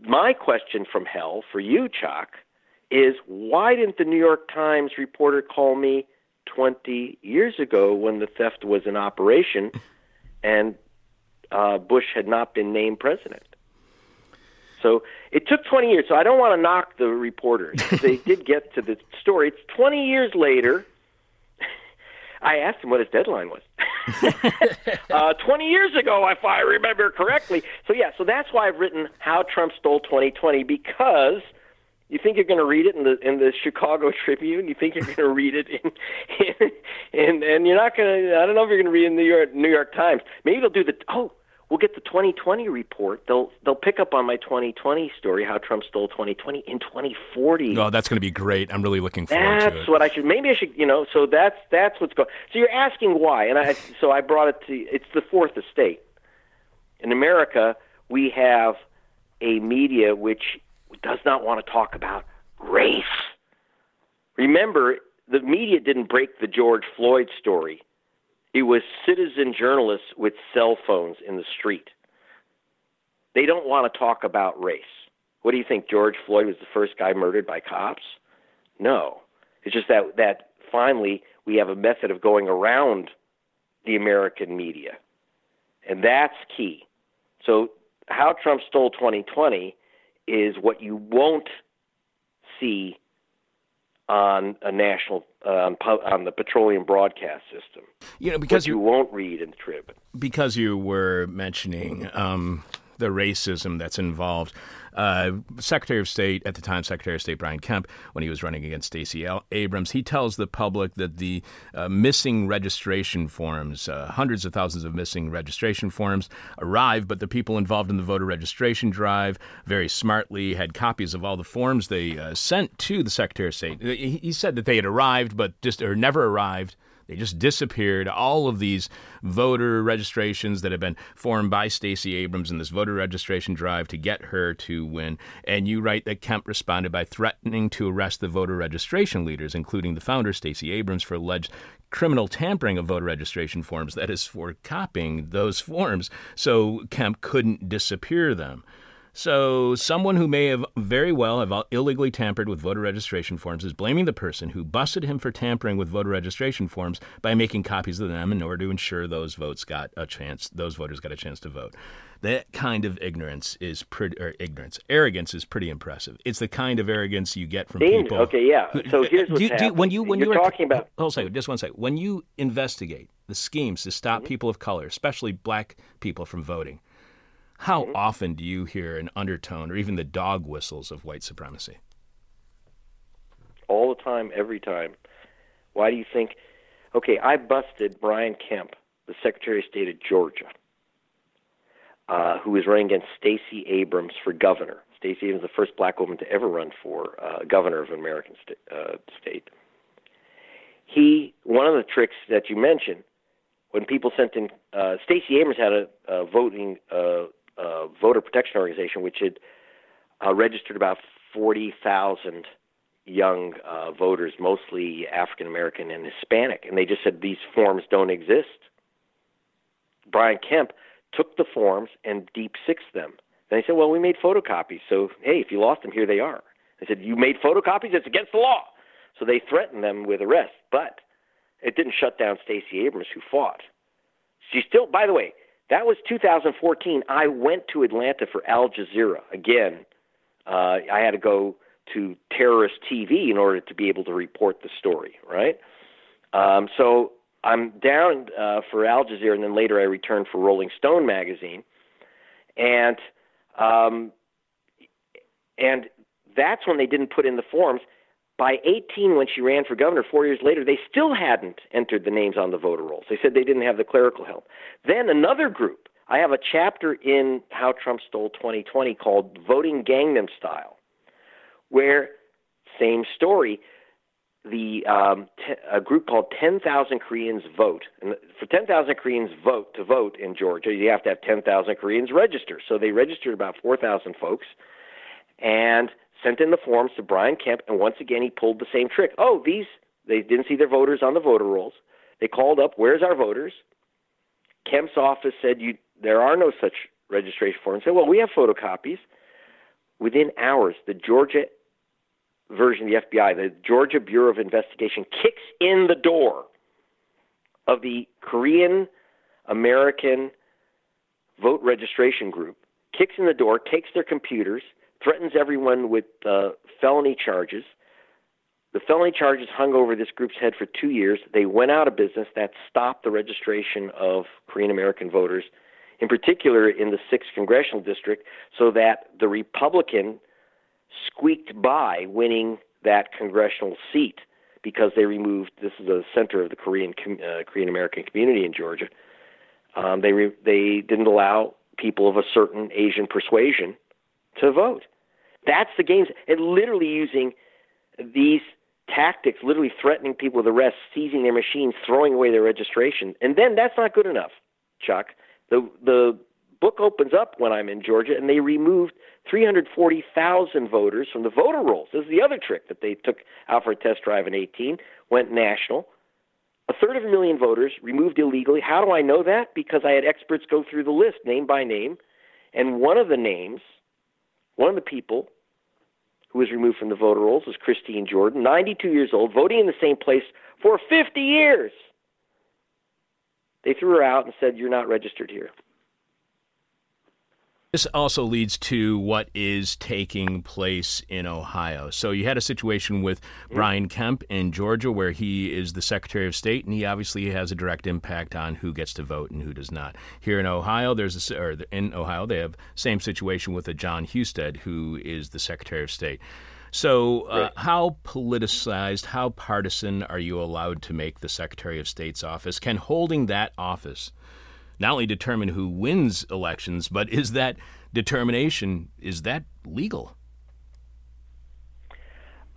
my question from hell for you, Chuck, is why didn't the New York Times reporter call me 20 years ago when the theft was in operation and uh, Bush had not been named president? So it took 20 years. So I don't want to knock the reporters. they did get to the story. It's 20 years later I asked him what his deadline was. uh, 20 years ago, if I remember correctly. So, yeah, so that's why I've written How Trump Stole 2020 because you think you're going to read it in the in the Chicago Tribune. You think you're going to read it in, in, in and you're not going to. I don't know if you're going to read it in the New York New York Times. Maybe they'll do the oh we'll get the 2020 report. They'll they'll pick up on my 2020 story, how Trump stole 2020 in 2040. Oh, that's going to be great. I'm really looking forward that's to it. That's what I should. Maybe I should. You know, so that's that's what's going. So you're asking why, and I so I brought it to. It's the fourth estate. In America, we have a media which does not want to talk about race. Remember, the media didn't break the George Floyd story it was citizen journalists with cell phones in the street. They don't want to talk about race. What do you think? George Floyd was the first guy murdered by cops? No. It's just that that finally we have a method of going around the American media. And that's key. So how Trump stole 2020 is what you won't see on a national um, on the petroleum broadcast system. You know, because you won't read in the Trib. Because you were mentioning um, the racism that's involved. Uh, Secretary of State at the time, Secretary of State Brian Kemp, when he was running against Stacey Abrams, he tells the public that the uh, missing registration forms, uh, hundreds of thousands of missing registration forms, arrived, but the people involved in the voter registration drive very smartly had copies of all the forms they uh, sent to the Secretary of State. He, he said that they had arrived, but just or never arrived they just disappeared. All of these voter registrations that have been formed by Stacey Abrams in this voter registration drive to get her to win. And you write that Kemp responded by threatening to arrest the voter registration leaders, including the founder, Stacey Abrams, for alleged criminal tampering of voter registration forms. That is, for copying those forms. So Kemp couldn't disappear them. So, someone who may have very well have illegally tampered with voter registration forms is blaming the person who busted him for tampering with voter registration forms by making copies of them in order to ensure those votes got a chance, those voters got a chance to vote. That kind of ignorance is pretty, or ignorance, arrogance is pretty impressive. It's the kind of arrogance you get from people. Okay, yeah. So here's what's do, do, when you when you're you are talking about. Hold on, just one second. When you investigate the schemes to stop mm-hmm. people of color, especially black people, from voting how mm-hmm. often do you hear an undertone or even the dog whistles of white supremacy? All the time, every time. Why do you think? Okay, I busted Brian Kemp, the Secretary of State of Georgia, uh, who was running against Stacey Abrams for governor. Stacey Abrams, the first black woman to ever run for uh, governor of an American st- uh, state. He, one of the tricks that you mentioned, when people sent in, uh, Stacey Abrams had a, a voting uh, uh, voter protection organization, which had uh, registered about 40,000 young uh, voters, mostly African American and Hispanic, and they just said these forms don't exist. Brian Kemp took the forms and deep sixed them. Then he said, "Well, we made photocopies, so hey, if you lost them, here they are." They said, "You made photocopies? It's against the law." So they threatened them with arrest, but it didn't shut down Stacey Abrams, who fought. She still, by the way, that was 2014. I went to Atlanta for Al Jazeera. Again, uh, I had to go to terrorist TV in order to be able to report the story, right? Um, so I'm down uh, for Al Jazeera, and then later I returned for Rolling Stone magazine, and um, and that's when they didn't put in the forms. By 18, when she ran for governor, four years later, they still hadn't entered the names on the voter rolls. They said they didn't have the clerical help. Then another group, I have a chapter in How Trump Stole 2020 called Voting Gangnam Style, where, same story, the um, t- a group called 10,000 Koreans Vote. And for 10,000 Koreans vote to vote in Georgia, you have to have 10,000 Koreans register. So they registered about 4,000 folks. And sent in the forms to Brian Kemp, and once again he pulled the same trick. Oh, these they didn't see their voters on the voter rolls. They called up, "Where's our voters?" Kemp's office said, "You there are no such registration forms." Said, "Well, we have photocopies." Within hours, the Georgia version of the FBI, the Georgia Bureau of Investigation, kicks in the door of the Korean American vote registration group, kicks in the door, takes their computers, threatens everyone with uh, felony charges. The felony charges hung over this group's head for two years. They went out of business. That stopped the registration of Korean American voters, in particular in the 6th congressional district, so that the Republican squeaked by winning that congressional seat because they removed this is the center of the Korean uh, Korean American community in Georgia. Um, they re- they didn't allow people of a certain Asian persuasion to vote. That's the games. And literally using these tactics, literally threatening people with arrest, seizing their machines, throwing away their registration. And then that's not good enough, Chuck. The the book opens up when I'm in Georgia, and they removed 340,000 voters from the voter rolls. This is the other trick that they took out for a test drive in 18, went national. A third of a million voters removed illegally. How do I know that? Because I had experts go through the list name by name, and one of the names one of the people who was removed from the voter rolls was Christine Jordan, 92 years old, voting in the same place for 50 years. They threw her out and said, You're not registered here. This also leads to what is taking place in Ohio. So you had a situation with Brian Kemp in Georgia where he is the Secretary of State, and he obviously has a direct impact on who gets to vote and who does not. Here in Ohio, there's a, or in Ohio, they have same situation with a Jon Husted, who is the Secretary of State. So, uh, Right. how politicized, how partisan are you allowed to make the Secretary of State's office? Can holding that office not only determine who wins elections, but is that determination is that legal?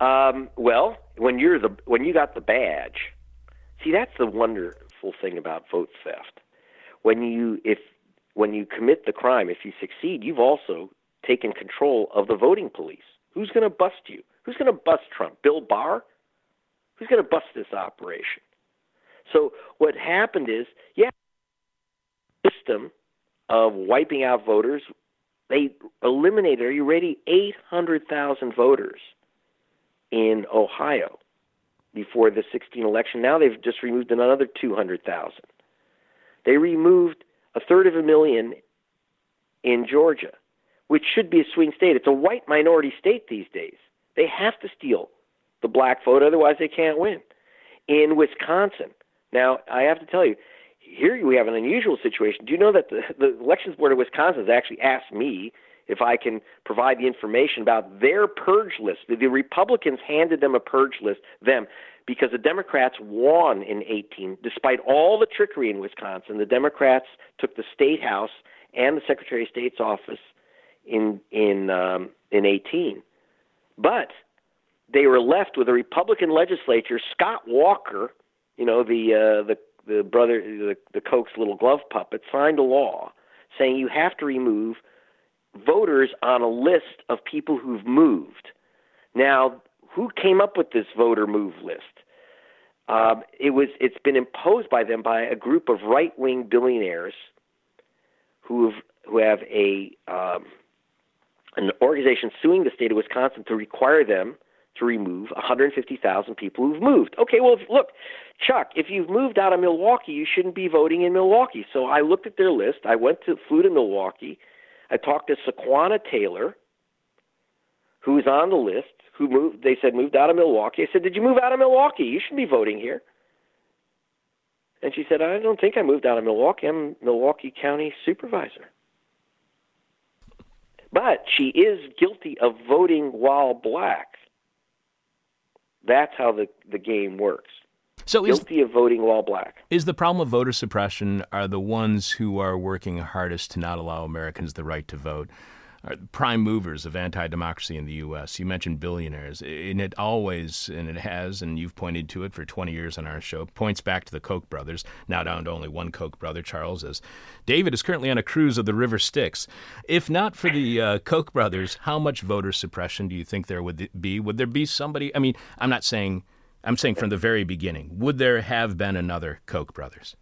Um, well, when you're the when you got the badge, see that's the wonderful thing about vote theft. When you if when you commit the crime, if you succeed, you've also taken control of the voting police. Who's going to bust you? Who's going to bust Trump? Bill Barr? Who's going to bust this operation? So what happened is, yeah, system of wiping out voters. They eliminated. Are you ready? Eight hundred thousand voters in Ohio before the 16 election. Now they've just removed another 200,000. They removed a third of a million in Georgia, which should be a swing state. It's a white minority state these days. They have to steal the black vote, otherwise they can't win. In Wisconsin, now I have to tell you, here we have an unusual situation. Do you know that the, the Elections Board of Wisconsin has actually asked me if I can provide the information about their purge list? The, Republicans handed them a purge list, them, because the Democrats won in 18. Despite all the trickery in Wisconsin, the Democrats took the state house and the Secretary of State's office in in um, in 18. But they were left with a Republican legislature. Scott Walker, you know the uh, the the brother, the, the Koch's little glove puppet, signed a law saying you have to remove voters on a list of people who've moved. Now, who came up with this voter move list? Um, it was. It's been imposed by them by a group of right-wing billionaires who have who have a um, an organization suing the state of Wisconsin to require them to remove 150,000 people who've moved. Okay, well, if, look, Chuck, if you've moved out of Milwaukee, you shouldn't be voting in Milwaukee. So I looked at their list. I went to flew to Milwaukee. I talked to Sequanna Taylor, who is on the list. Who moved? They said moved out of Milwaukee. I said, "Did you move out of Milwaukee? You shouldn't be voting here." And she said, "I don't think I moved out of Milwaukee. I'm Milwaukee County supervisor." But she is guilty of voting while black. That's how the the game works. So is Guilty of voting while black. is the problem of voter suppression are the ones who are working hardest to not allow Americans the right to vote? Are prime movers of anti-democracy in the U.S. You mentioned billionaires, and it always, and it has, and you've pointed to it for 20 years on our show, points back to the Koch brothers, now down to only one Koch brother, Charles, as David is currently on a cruise of the River Styx. If not for the uh, Koch brothers, how much voter suppression do you think there would be? Would there be somebody, I mean, I'm not saying, I'm saying from the very beginning, would there have been another Koch brothers?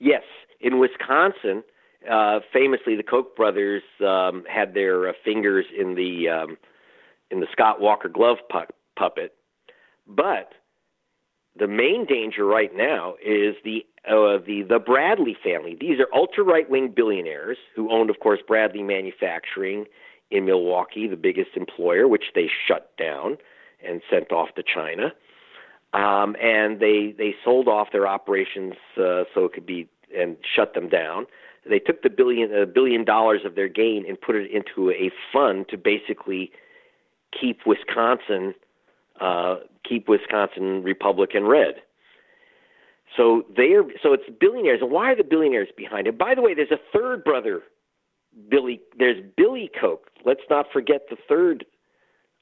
Yes, in Wisconsin, uh, famously, the Koch brothers um, had their uh, fingers in the um, in the Scott Walker glove pu- puppet. But the main danger right now is the uh, the the Bradley family. These are ultra right wing billionaires who owned, of course, Bradley Manufacturing in Milwaukee, the biggest employer, which they shut down and sent off to China. Um, and they they sold off their operations uh, so it could be and shut them down. They took the billion a billion dollars of their gain and put it into a fund to basically keep Wisconsin uh, keep Wisconsin Republican red. So they are so it's billionaires. And why are the billionaires behind it? By the way, there's a third brother, Billy. There's Billy Koch. Let's not forget the third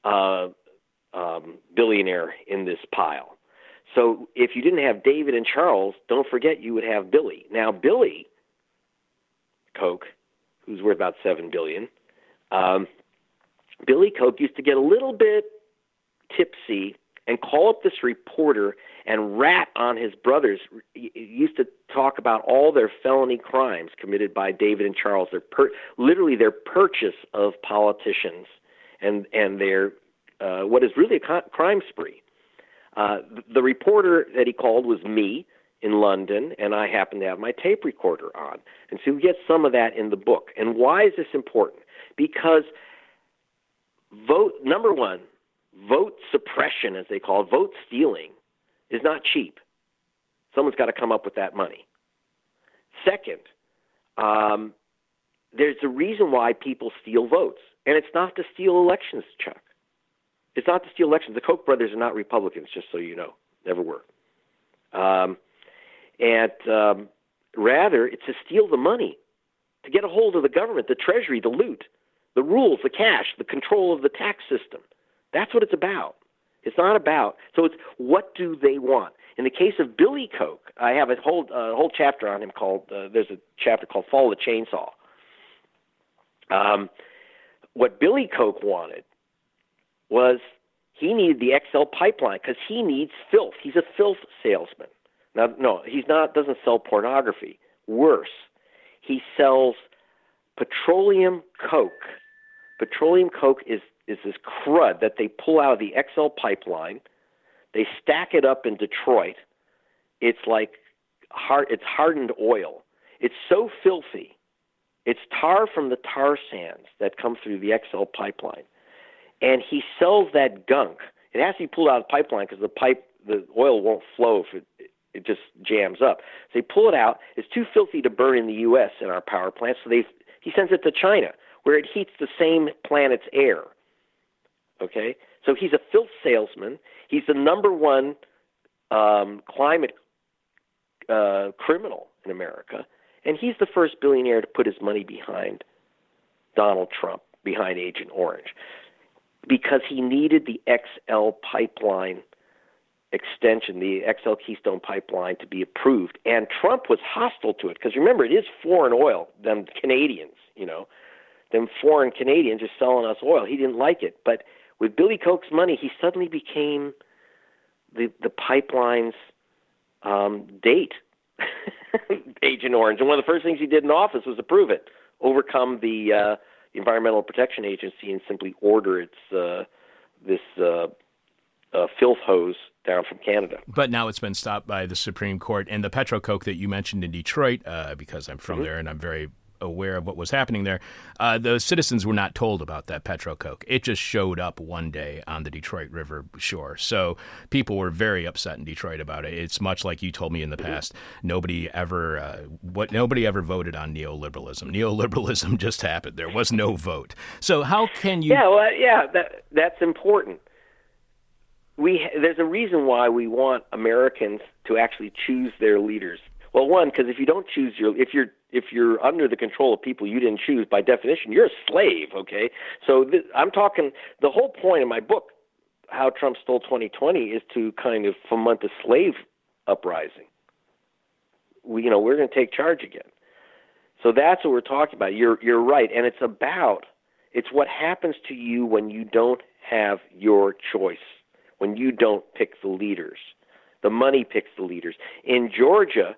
uh, um, billionaire in this pile. So if you didn't have David and Charles, don't forget you would have Billy. Now Billy Koch, who's worth about seven billion, um, Billy Koch used to get a little bit tipsy and call up this reporter and rat on his brothers. He used to talk about all their felony crimes committed by David and Charles. Their per- literally their purchase of politicians and and their uh, what is really a co- crime spree. Uh, the, the reporter that he called was me in London, and I happen to have my tape recorder on. And so you get some of that in the book. And why is this important? Because vote number one, vote suppression, as they call it, vote stealing, is not cheap. Someone's got to come up with that money. Second, um, there's a reason why people steal votes, and it's not to steal elections, Chuck. It's not to steal elections. The Koch brothers are not Republicans, just so you know. Never were. Um, and um, rather, it's to steal the money, to get a hold of the government, the treasury, the loot, the rules, the cash, the control of the tax system. That's what it's about. It's not about. So it's what do they want? In the case of Billy Koch, I have a whole whole chapter on him called. Uh, there's a chapter called "Follow the Chainsaw." Um, what Billy Koch wanted was he needed the XL pipeline because he needs filth. He's a filth salesman. Now, no, he's not. Doesn't sell pornography. Worse, he sells petroleum coke. Petroleum coke is is this crud that they pull out of the XL pipeline. They stack it up in Detroit. It's like hard. It's hardened oil. It's so filthy. It's tar from the tar sands that come through the XL pipeline, and he sells that gunk. It has to be pulled out of the pipeline because the pipe, the oil won't flow if it it just jams up. So they pull it out. It's too filthy to burn in the U.S. in our power plants, so they he sends it to China, where it heats the same planet's air. Okay, so he's a filth salesman. He's the number one um, climate uh, criminal in America, and he's the first billionaire to put his money behind Donald Trump, behind Agent Orange, because he needed the XL pipeline extension, the XL Keystone Pipeline, to be approved. And Trump was hostile to it because remember, it is foreign oil. Them Canadians, you know, them foreign Canadians are selling us oil. He didn't like it, but with Billy Koch's money, he suddenly became the the pipeline's um, date, Agent Orange. And one of the first things he did in office was approve it, overcome the uh, Environmental Protection Agency, and simply order its uh, this uh, uh, filth hose down from Canada. But now it's been stopped by the Supreme Court. And the Petrocoke that you mentioned in Detroit, uh, because I'm from mm-hmm. there and I'm very aware of what was happening there, uh, the citizens were not told about that Petrocoke. It just showed up one day on the Detroit River shore. So people were very upset in Detroit about it. It's much like you told me in the mm-hmm. past. Nobody ever uh, what nobody ever voted on neoliberalism. Neoliberalism just happened. There was no vote. So how can you? Yeah, well, yeah, that that's important we there's a reason why we want Americans to actually choose their leaders. Well, one, because if you don't choose your if you're if you're under the control of people you didn't choose, by definition, you're a slave. Okay, so th- I'm talking. The whole point of my book, how Trump stole 2020, is to kind of foment a slave uprising. We, you know, we're going to take charge again. So that's what we're talking about. You're you're right, and it's about it's what happens to you when you don't have your choice when you don't pick the leaders. The money picks the leaders. In Georgia,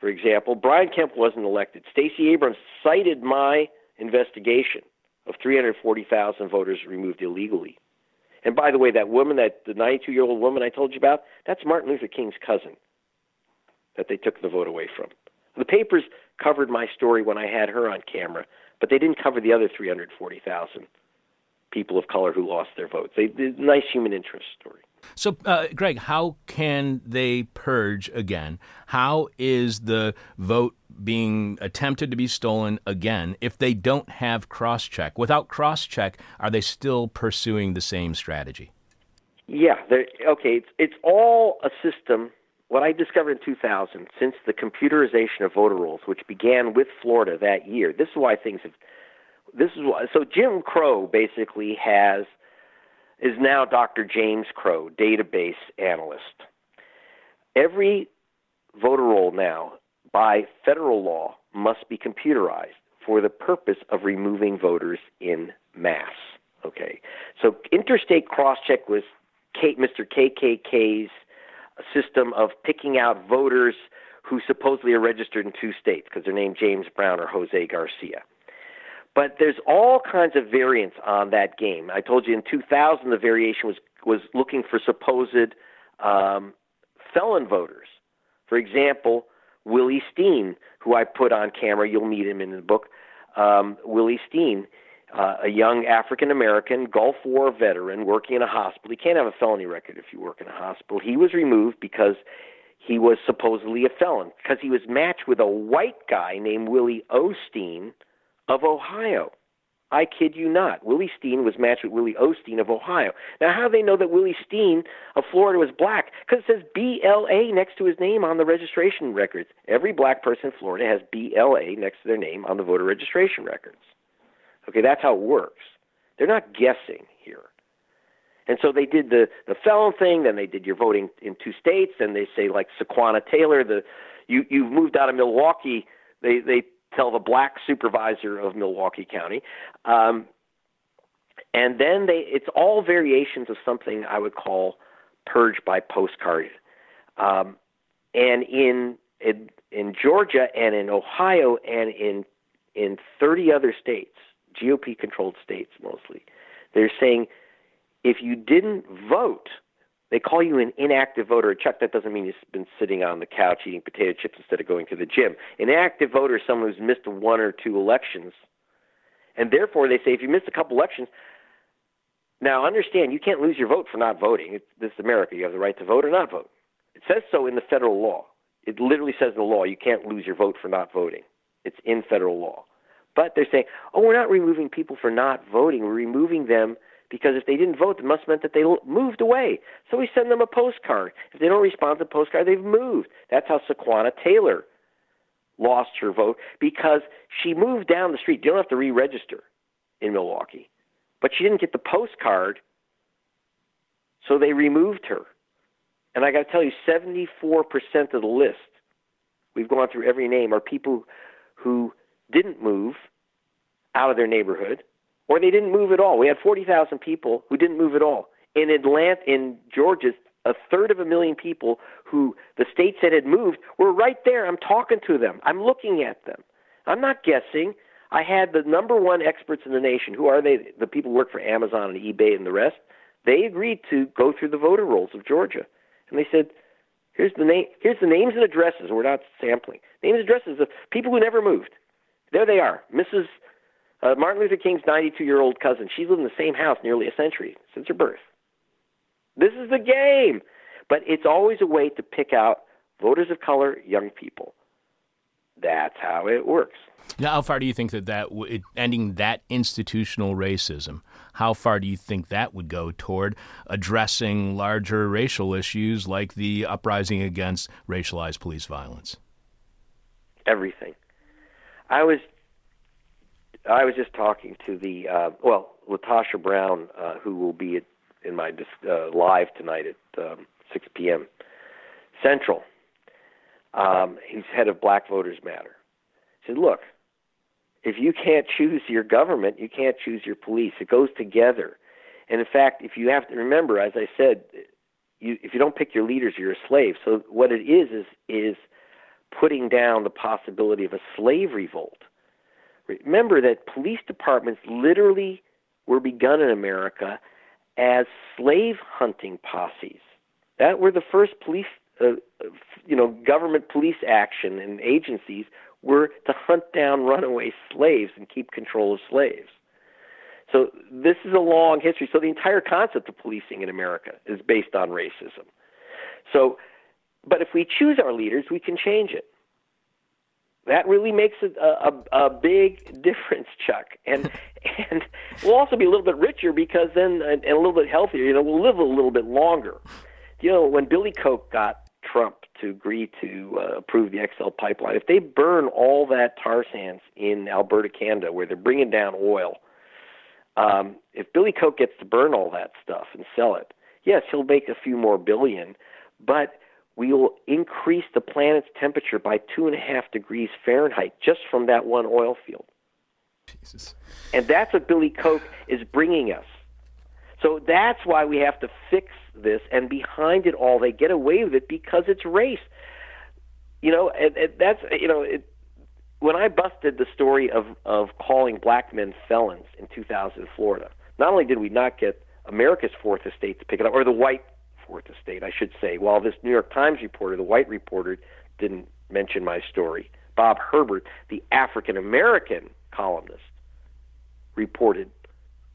for example, Brian Kemp wasn't elected. Stacey Abrams cited my investigation of 340,000 voters removed illegally. And by the way, that woman, that the 92 year old woman I told you about, that's Martin Luther King's cousin that they took the vote away from. The papers covered my story when I had her on camera, but they didn't cover the other 340,000 people of color who lost their votes. They, they nice human interest story. So, uh, Greg, how can they purge again? How is the vote being attempted to be stolen again if they don't have cross check? Without cross check, are they still pursuing the same strategy? Yeah, okay. It's, it's all a system. What I discovered in 2000, since the computerization of voter rolls, which began with Florida that year, this is why things have this is what, so Jim Crow basically has is now Dr. James Crow, database analyst. Every voter roll now, by federal law, must be computerized for the purpose of removing voters in mass. Okay, so interstate cross check was K, Mr. KKK's system of picking out voters who supposedly are registered in two states because they're named James Brown or Jose Garcia. But there's all kinds of variants on that game. I told you in 2000 the variation was was looking for supposed um, felon voters For example, Willie Steen, who I put on camera, you'll meet him in the book. Um, Willie Steen, uh, a young African American Gulf War veteran working in a hospital. He can't have a felony record if you work in a hospital. He was removed because he was supposedly a felon because he was matched with a white guy named Willie Osteen of Ohio. I kid you not. Willie Steen was matched with Willie Osteen of Ohio. Now, how they know that Willie Steen of Florida was black? Because it says BLA next to his name on the registration records. Every black person in Florida has BLA next to their name on the voter registration records. Okay, that's how it works. They're not guessing here. And so they did the the felon thing. Then they did your voting in two states. Then they say like Sequanna Taylor, the you you've moved out of Milwaukee. They they tell the black supervisor of Milwaukee County. Um, and then they it's all variations of something I would call purge by postcard. Um, and in, in in Georgia and in Ohio and in in 30 other states, GOP controlled states mostly, they're saying if you didn't vote, they call you an inactive voter. Chuck, that doesn't mean you've been sitting on the couch eating potato chips instead of going to the gym. An inactive voter is someone who's missed one or two elections. And therefore, they say if you missed a couple elections, now understand you can't lose your vote for not voting. It's, this is America. You have the right to vote or not vote. It says so in the federal law. It literally says in the law you can't lose your vote for not voting. It's in federal law. But they're saying, oh, we're not removing people for not voting. We're removing them because if they didn't vote, it must have meant that they moved away. So we send them a postcard. If they don't respond to the postcard, they've moved. That's how Sequanna Taylor lost her vote because she moved down the street. You don't have to re-register in Milwaukee, but she didn't get the postcard, so they removed her. And I got to tell you, 74% of the list, we've gone through every name, are people who didn't move out of their neighborhood or they didn't move at all. We had 40,000 people who didn't move at all. In Atlanta, in Georgia, a third of a million people who the state said had moved were right there. I'm talking to them. I'm looking at them. I'm not guessing. I had the number one experts in the nation. Who are they? The people who work for Amazon and eBay and the rest. They agreed to go through the voter rolls of Georgia, and they said, "Here's the name. Here's the names and addresses. We're not sampling names and addresses of people who never moved. There they are. Mrs. Uh, Martin Luther King's 92 year old cousin, she's lived in the same house nearly a century since her birth. This is the game. But it's always a way to pick out voters of color, young people. That's how it works. Now, how far do you think that that it, ending that institutional racism? How far do you think that would go toward addressing larger racial issues like the uprising against racialized police violence? Everything. I was I was just talking to the uh, well, LaTosha Brown, uh, who will be at, in my uh, live tonight at um, 6 p.m. Central. Um, he's head of Black Voters Matter. He said, "Look, if you can't choose your government, you can't choose your police. It goes together. And in fact, if you have to remember, as I said, you, if you don't pick your leaders, you're a slave. So what it is is is putting down the possibility of a slave revolt." Remember that police departments literally were begun in America as slave hunting posses. That were the first police, uh, you know, government police action and agencies were to hunt down runaway slaves and keep control of slaves. So this is a long history. So the entire concept of policing in America is based on racism. So, but if we choose our leaders, we can change it. That really makes a, a, a big difference, Chuck. And and we'll also be a little bit richer because then and, and a little bit healthier. You know, we'll live a little bit longer. You know, when Billy Koch got Trump to agree to uh, approve the XL pipeline, if they burn all that tar sands in Alberta, Canada, where they're bringing down oil, um, if Billy Koch gets to burn all that stuff and sell it, yes, he'll make a few more billion, but we will increase the planet's temperature by two and a half degrees Fahrenheit just from that one oil field. Jesus. And that's what Billy Koch is bringing us. So that's why we have to fix this. And behind it all, they get away with it because it's race. You know, and, and that's you know, it, when I busted the story of of calling black men felons in 2000 in Florida, not only did we not get America's fourth estate to pick it up, or the white fourth state. I should say. While this New York Times reporter, the white reporter, didn't mention my story, Bob Herbert, the African American columnist, reported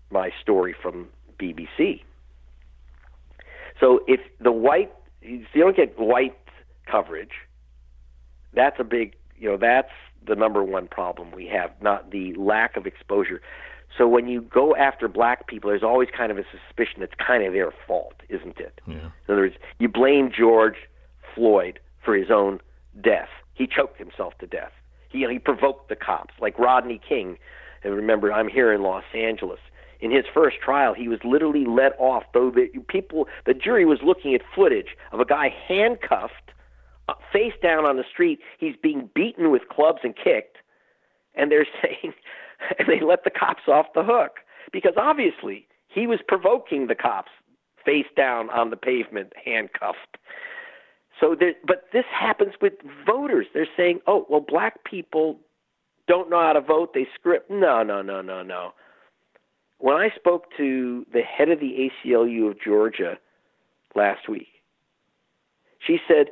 my story from BBC. So if the white, you don't get white coverage, that's a big, you know, that's the number one problem we have, not the lack of exposure. So when you go after black people, there's always kind of a suspicion it's kind of their fault, isn't it? Yeah. In other words, you blame George Floyd for his own death. He choked himself to death. He, you know, he provoked the cops, like Rodney King. And remember, I'm here in Los Angeles. In his first trial, he was literally let off, though the people, the jury was looking at footage of a guy handcuffed, uh, face down on the street. He's being beaten with clubs and kicked, and they're saying, and they let the cops off the hook because obviously he was provoking the cops, face down on the pavement, handcuffed. So there, but this happens with voters. They're saying, "Oh, well, black people don't know how to vote. They script." No, no, no, no, no. When I spoke to the head of the ACLU of Georgia last week, she said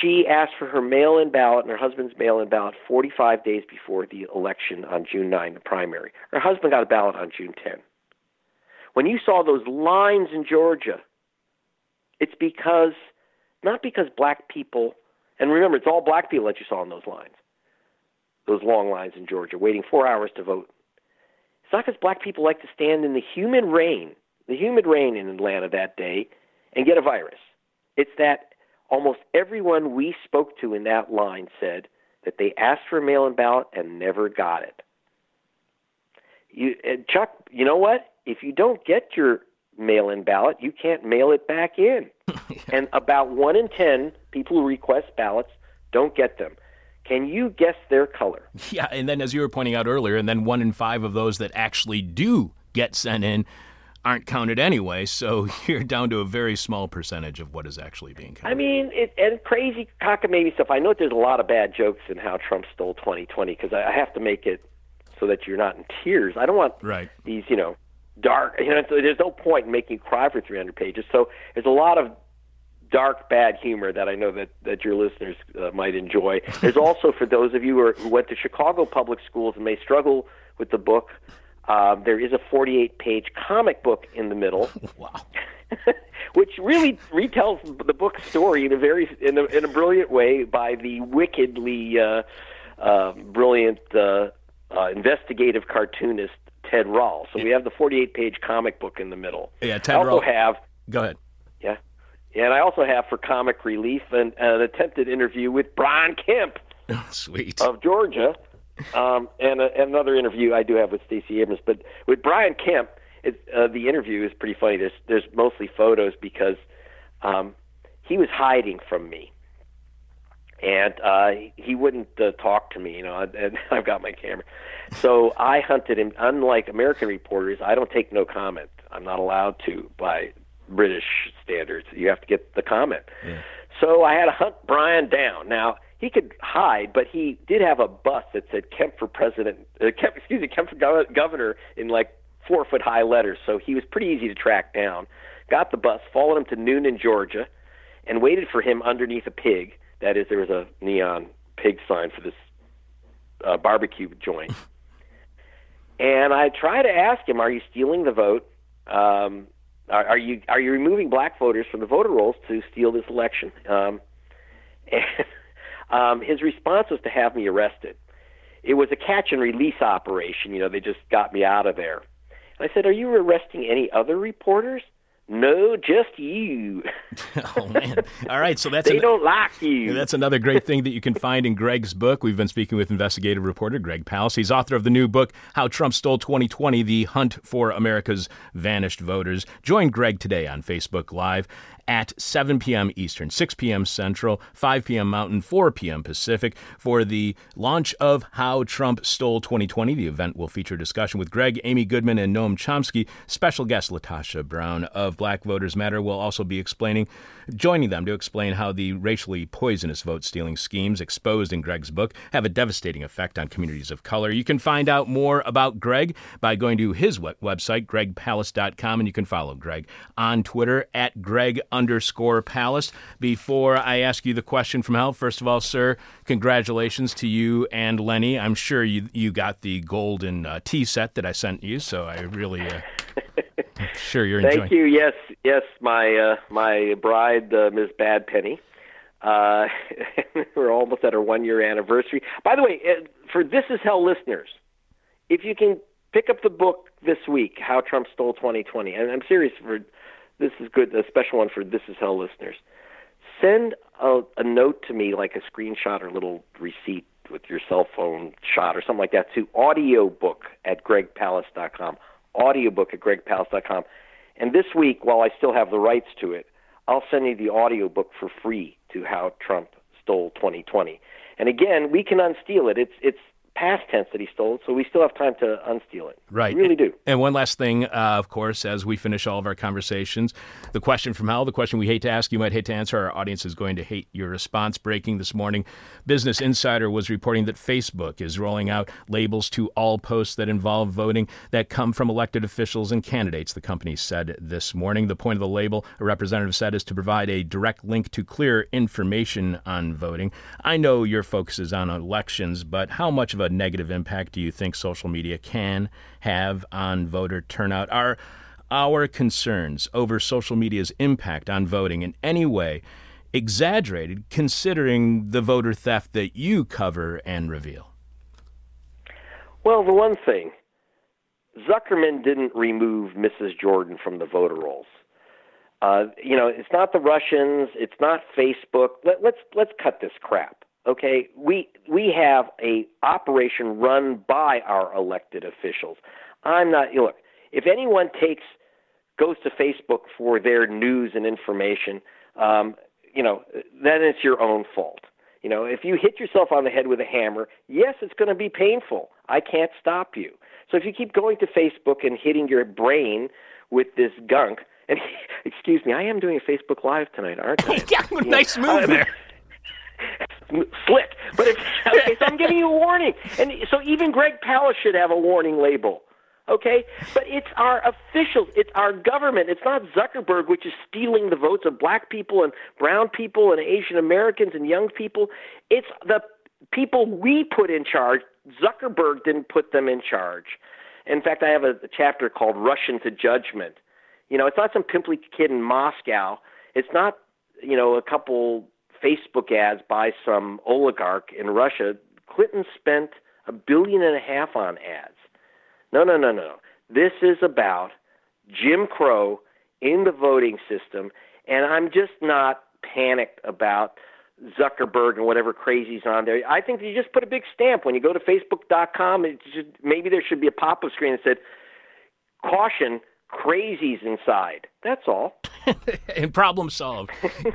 she asked for her mail-in ballot and her husband's mail-in ballot 45 days before the election on June 9, the primary. Her husband got a ballot on June 10. When you saw those lines in Georgia, it's because not because black people, and remember, it's all black people that you saw in those lines, those long lines in Georgia, waiting four hours to vote. It's not because black people like to stand in the humid rain, the humid rain in Atlanta that day, and get a virus. It's that almost everyone we spoke to in that line said that they asked for a mail-in ballot and never got it. You, Chuck, you know what? If you don't get your mail-in ballot, you can't mail it back in. And about one in ten people who request ballots don't get them. Can you guess their color? Yeah, and then as you were pointing out earlier, and then one in five of those that actually do get sent in aren't counted anyway. So you're down to a very small percentage of what is actually being counted. I mean, it, and crazy cockamamie stuff. I know there's a lot of bad jokes in how Trump stole 2020 because I have to make it so that you're not in tears. I don't want Right. these, you know, dark. You know, there's no point in making you cry for 300 pages. So there's a lot of dark, bad humor that I know that that your listeners uh, might enjoy. There's also for those of you who, are, who went to Chicago public schools and may struggle with the book. Um, there is a 48-page comic book in the middle. Wow. which really retells the book's story in a very in a, in a brilliant way by the wickedly uh, uh, brilliant uh, uh, investigative cartoonist Ted Rall. So we have the 48-page comic book in the middle. Yeah, I Ted also Rall. have Go ahead. yeah, and I also have for comic relief an, an attempted interview with Brian Kemp Sweet. of Georgia, um, and, a, and another interview I do have with Stacey Abrams. But with Brian Kemp, it, uh, the interview is pretty funny. There's there's mostly photos because um, he was hiding from me, and uh, he wouldn't uh, talk to me. You know, and I've got my camera, so I hunted him. Unlike American reporters, I don't take no comment. I'm not allowed to by British standards. You have to get the comment. So I had to hunt Brian down. Now he could hide, but he did have a bus that said Kemp for president. Uh, Kemp, excuse me, Kemp for gov- governor in like four foot high letters. So he was pretty easy to track down. Got the bus, followed him to Newnan, Georgia, and waited for him underneath a pig. That is, there was a neon pig sign for this uh, barbecue joint. and I try to ask him, "Are you stealing the vote? Um, are, are you are you removing black voters from the voter rolls to steal this election?" Um, and um, his response was to have me arrested. It was a catch and release operation. You know, they just got me out of there. And I said, "Are you arresting any other reporters?" No, just you. oh man. All right, so that's they an- don't like you. That's another great thing that you can find in Greg's book. We've been speaking with investigative reporter Greg Palast. He's author of the new book, How Trump Stole 2020 The Hunt for America's Vanished Voters. Join Greg today on Facebook Live at 7 p.m. Eastern, 6 p.m. Central, 5 p.m. Mountain, 4 p.m. Pacific for the launch of How Trump Stole 2020. The event will feature discussion with Greg, Amy Goodman, and Noam Chomsky. Special guest LaTosha Brown of Black Voters Matter will also be explaining, joining them to explain how the racially poisonous vote stealing schemes exposed in Greg's book have a devastating effect on communities of color. You can find out more about Greg by going to his website, gregpalast.com, and you can follow Greg on Twitter at Greg underscore Palast. Before I ask you the question from hell, first of all, sir, congratulations to you and Leni. I'm sure you you got the golden uh, tea set that I sent you, so I really. Uh, sure you're enjoying. Thank you. Yes, yes, my uh, my bride, uh, Ms. Badpenny. Uh, we're almost at our one year anniversary. By the way, uh, for This Is Hell listeners, if you can pick up the book this week, How Trump Stole 2020, and I'm serious for this is good, a special one for This Is Hell listeners. Send a, a note to me, like a screenshot or little receipt with your cell phone shot or something like that, to audiobook at gregpalast.com. Audiobook at gregpalast.com. And this week, while I still have the rights to it, I'll send you the audiobook for free to How Trump Stole 2020. And again, we can unsteal it. It's it's past tense that he stole it, so we still have time to unsteal it. Right. We really do. And one last thing, uh, of course, as we finish all of our conversations, the question from hell, the question we hate to ask, you might hate to answer. Our audience is going to hate your response. Breaking this morning, Business Insider was reporting that Facebook is rolling out labels to all posts that involve voting that come from elected officials and candidates, the company said this morning. The point of the label, a representative said, is to provide a direct link to clear information on voting. I know your focus is on elections, but how much of a negative impact do you think social media can have on voter turnout? Are our concerns over social media's impact on voting in any way exaggerated considering the voter theft that you cover and reveal? Well, the one thing, Zuckerman didn't remove Mrs. Jordan from the voter rolls. Uh, you know, it's not the Russians, it's not Facebook. Let, let's let's cut this crap. Okay, we we have a operation run by our elected officials. I'm not look. If anyone takes goes to Facebook for their news and information, um, you know, then it's your own fault. You know, if you hit yourself on the head with a hammer, yes, it's going to be painful. I can't stop you. So if you keep going to Facebook and hitting your brain with this gunk, and excuse me, I am doing a Facebook Live tonight, aren't I? yeah, nice move there. Slick, but if, okay, so I'm giving you a warning, and so even Greg Palast should have a warning label. Okay, but it's our officials, it's our government. It's not Zuckerberg, which is stealing the votes of black people and brown people and Asian Americans and young people. It's the people we put in charge. Zuckerberg didn't put them in charge. In fact, I have a, a chapter called Russian to Judgment. You know, it's not some pimply kid in Moscow. It's not, you know, a couple Facebook ads by some oligarch in Russia. Clinton spent a billion and a half on ads. No, no, no, no. This is about Jim Crow in the voting system, and I'm just not panicked about Zuckerberg and whatever crazy's on there. I think you just put a big stamp when you go to Facebook.com. It should, maybe there should be a pop-up screen that said, "Caution: Crazies inside." That's all. and problem solved.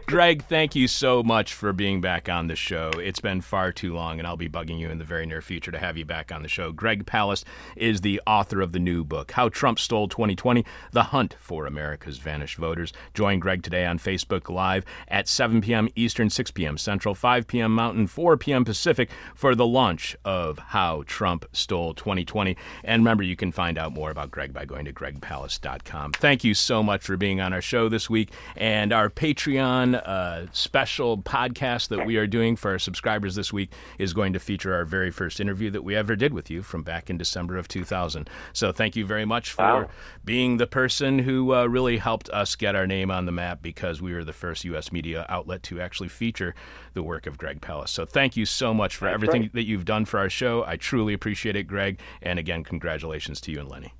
Greg, thank you so much for being back on the show. It's been far too long, and I'll be bugging you in the very near future to have you back on the show. Greg Palast is the author of the new book, How Trump Stole 2020 The Hunt for America's Vanished Voters. Join Greg today on Facebook Live at 7 p.m. Eastern, 6 p.m. Central, 5 p.m. Mountain, 4 p.m. Pacific for the launch of How Trump Stole 2020. And remember, you can find out more about Greg by going to gregpalast.com. Thank you so much for being on our show this week and our Patreon uh, special podcast that we are doing for our subscribers this week is going to feature our very first interview that we ever did with you from back in December of 2000. So thank you very much for Wow. being the person who uh, really helped us get our name on the map because we were the first U.S. media outlet to actually feature the work of Greg Palast. So thank you so much for everything right. that you've done for our show. I truly appreciate it, Greg. And again, congratulations to you and Leni.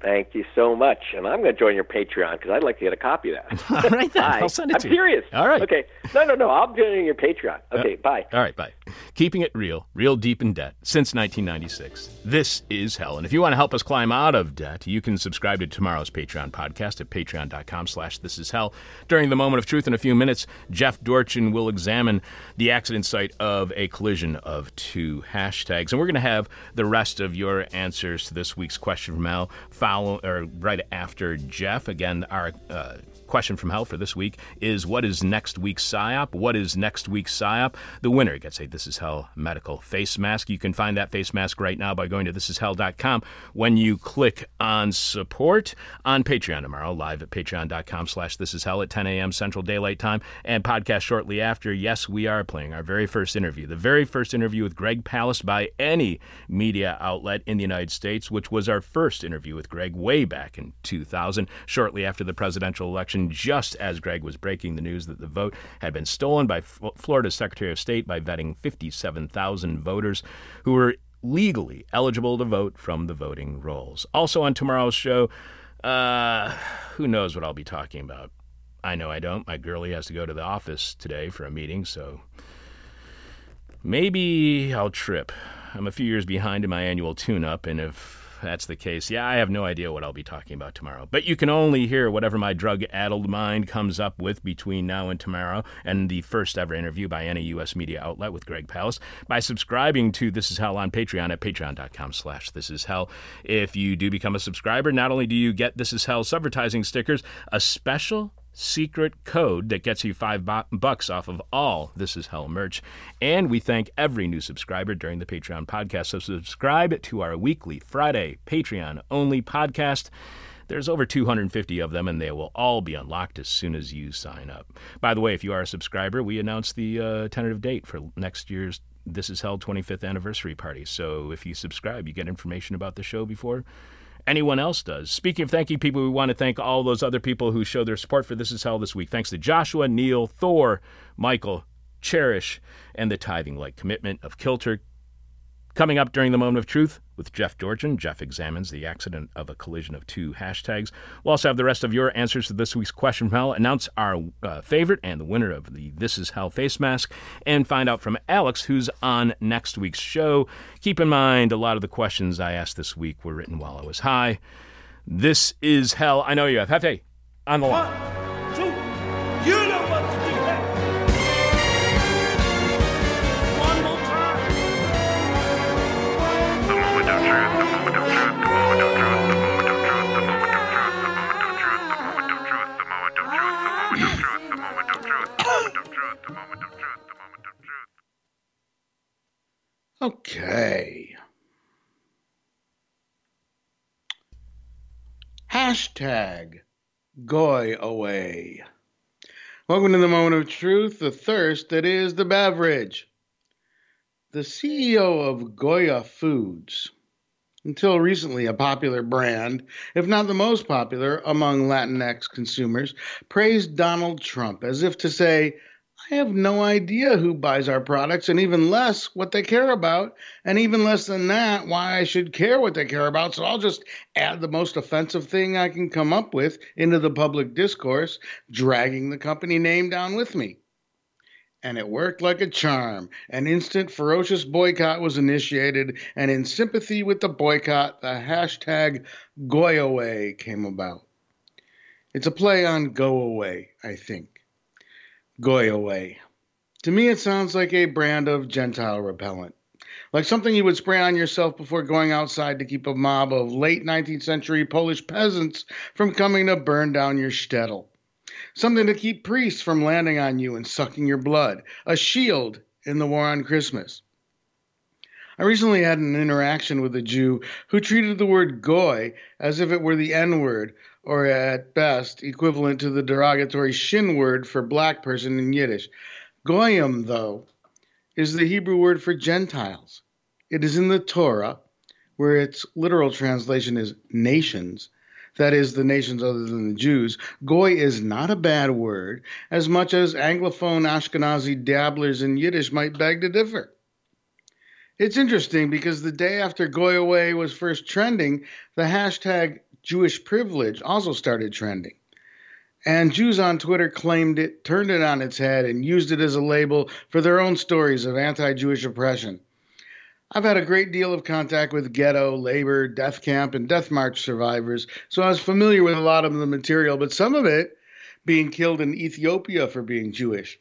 Thank you so much, and I'm going to join your Patreon because I'd like to get a copy of that. All right, then. I'll send it I'm to you. serious. All right. Okay. No, no, no. I'll join your Patreon. Uh, okay. bye. All right, bye. Keeping it real, real deep in debt since 1996. This is hell. And if you want to help us climb out of debt, you can subscribe to tomorrow's Patreon podcast at patreon.com slash this is hell. During the moment of truth in a few minutes, Jeff Dorchin will examine the accident site of a collision of two hashtags. And we're going to have the rest of your answers to this week's question from hell follow or right after Jeff. Again, our uh, question from hell for this week is what is next week's PSYOP? What is next week's PSYOP? The winner gets a This Is Hell medical face mask. You can find that face mask right now by going to thisishell.com when you click on support on Patreon tomorrow, live at patreon.com slash this is hell at 10 a.m. Central Daylight Time and podcast shortly after. Yes, we are playing our very first interview, the very first interview with Greg Palast by any media outlet in the United States, which was our first interview with Greg way back in 2000, shortly after the presidential election, just as Greg was breaking the news that the vote had been stolen by F- Florida's Secretary of State by vetting 57,000 voters who were legally eligible to vote from the voting rolls. Also on tomorrow's show, uh, who knows what I'll be talking about? I know I don't. My girlie has to go to the office today for a meeting, so maybe I'll trip. I'm a few years behind in my annual tune up, and if that's the case, yeah, I have no idea what I'll be talking about tomorrow. But you can only hear whatever my drug addled mind comes up with between now and tomorrow, and the first ever interview by any U.S. media outlet with Greg Palast by subscribing to This Is Hell on Patreon at patreon.com slash This Is Hell. If you do become a subscriber, not only do you get This Is Hell subvertising stickers, a special secret code that gets you five bucks off of all This Is Hell merch. And we thank every new subscriber during the Patreon podcast. So subscribe to our weekly Friday Patreon only podcast. There's over 250 of them, and they will all be unlocked as soon as you sign up. By the way, if you are a subscriber, we announced the uh, tentative date for next year's This Is Hell 25th anniversary party. So if you subscribe, you get information about the show before anyone else does. Speaking of thanking people, we want to thank all those other people who show their support for This Is Hell this week. Thanks to Joshua, Neil, Thor, Michael, Cherish, and the Tithing Like Commitment of Kilter. Coming up during the moment of truth with Jeff Dorchin. Jeff examines the accident of a collision of two hashtags. We'll also have the rest of your answers to this week's question hell, announce our uh, favorite and the winner of the This Is Hell face mask, and find out from Alex who's on next week's show. Keep in mind, a lot of the questions I asked this week were written while I was high. This is hell. I know you have Hefe on the line. One, two, you Okay. Hashtag Goy away. Welcome to the moment of truth, the thirst that is the beverage. The CEO of Goya Foods, until recently a popular brand, if not the most popular among Latinx consumers, praised Donald Trump as if to say, I have no idea who buys our products and even less what they care about. And even less than that, why I should care what they care about. So I'll just add the most offensive thing I can come up with into the public discourse, dragging the company name down with me. And it worked like a charm. An instant ferocious boycott was initiated, and in sympathy with the boycott, the hashtag Goyaway came about. It's a play on go away, I think. Goy away. To me, it sounds like a brand of Gentile repellent, like something you would spray on yourself before going outside to keep a mob of late 19th century Polish peasants from coming to burn down your shtetl. Something to keep priests from landing on you and sucking your blood. A shield in the war on Christmas. I recently had an interaction with a Jew who treated the word goy as if it were the N word, or at best equivalent to the derogatory shin word for black person in Yiddish. Goyim, though, is the Hebrew word for Gentiles. It is in the Torah, where its literal translation is nations, that is, the nations other than the Jews. Goy is not a bad word, as much as Anglophone Ashkenazi dabblers in Yiddish might beg to differ. It's interesting because the day after Goy Away was first trending, the hashtag Jewish privilege also started trending. And Jews on Twitter claimed it, turned it on its head, and used it as a label for their own stories of anti Jewish oppression. I've had a great deal of contact with ghetto, labor, death camp, and death march survivors, so I was familiar with a lot of the material, but some of it being killed in Ethiopia for being Jewish.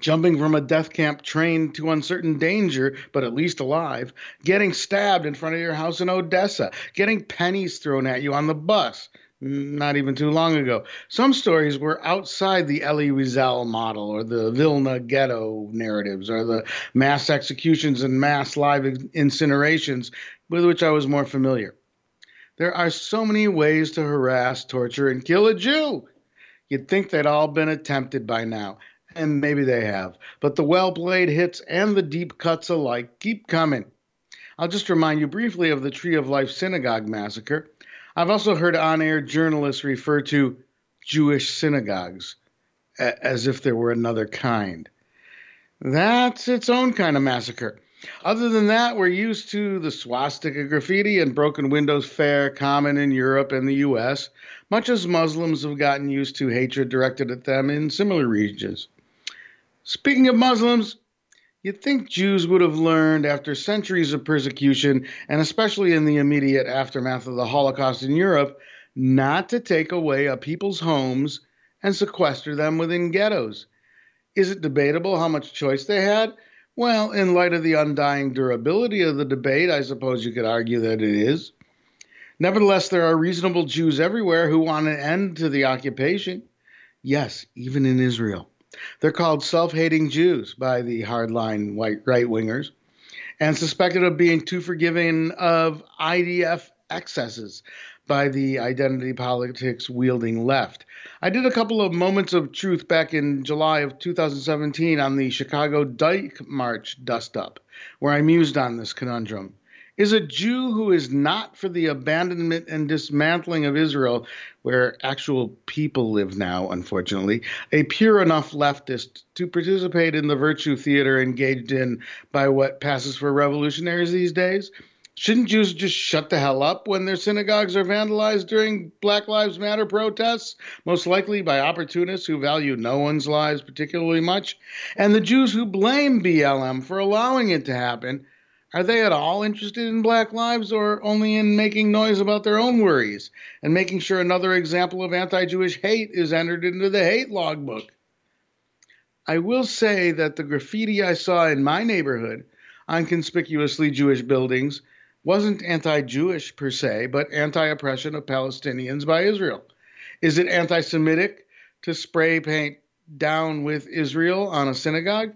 Jumping from a death camp train to uncertain danger, but at least alive, getting stabbed in front of your house in Odessa, getting pennies thrown at you on the bus. Not even too long ago. Some stories were outside the Elie Wiesel model or the Vilna ghetto narratives or the mass executions and mass live incinerations with which I was more familiar. There are so many ways to harass, torture, and kill a Jew. You'd think they'd all been attempted by now, and maybe they have. But the well played hits and the deep cuts alike keep coming. I'll just remind you briefly of the Tree of Life Synagogue massacre. I've also heard on air journalists refer to Jewish synagogues as if there were another kind. That's its own kind of massacre. Other than that, we're used to the swastika graffiti and broken windows fare common in Europe and the US, much as Muslims have gotten used to hatred directed at them in similar regions. Speaking of Muslims, You'd think Jews would have learned after centuries of persecution, and especially in the immediate aftermath of the Holocaust in Europe, not to take away a people's homes and sequester them within ghettos. Is it debatable how much choice they had? Well, in light of the undying durability of the debate, I suppose you could argue that it is. Nevertheless, there are reasonable Jews everywhere who want an end to the occupation. Yes, even in Israel. They're called self hating Jews by the hardline white right wingers and suspected of being too forgiving of IDF excesses by the identity politics wielding left. I did a couple of moments of truth back in July of 2017 on the Chicago Dyke March dust up, where I mused on this conundrum. Is a Jew who is not for the abandonment and dismantling of Israel, where actual people live now, unfortunately, a pure enough leftist to participate in the virtue theater engaged in by what passes for revolutionaries these days? Shouldn't Jews just shut the hell up when their synagogues are vandalized during Black Lives Matter protests, most likely by opportunists who value no one's lives particularly much? And the Jews who blame BLM for allowing it to happen are they at all interested in black lives or only in making noise about their own worries and making sure another example of anti Jewish hate is entered into the hate logbook? I will say that the graffiti I saw in my neighborhood on conspicuously Jewish buildings wasn't anti Jewish per se, but anti oppression of Palestinians by Israel. Is it anti Semitic to spray paint down with Israel on a synagogue?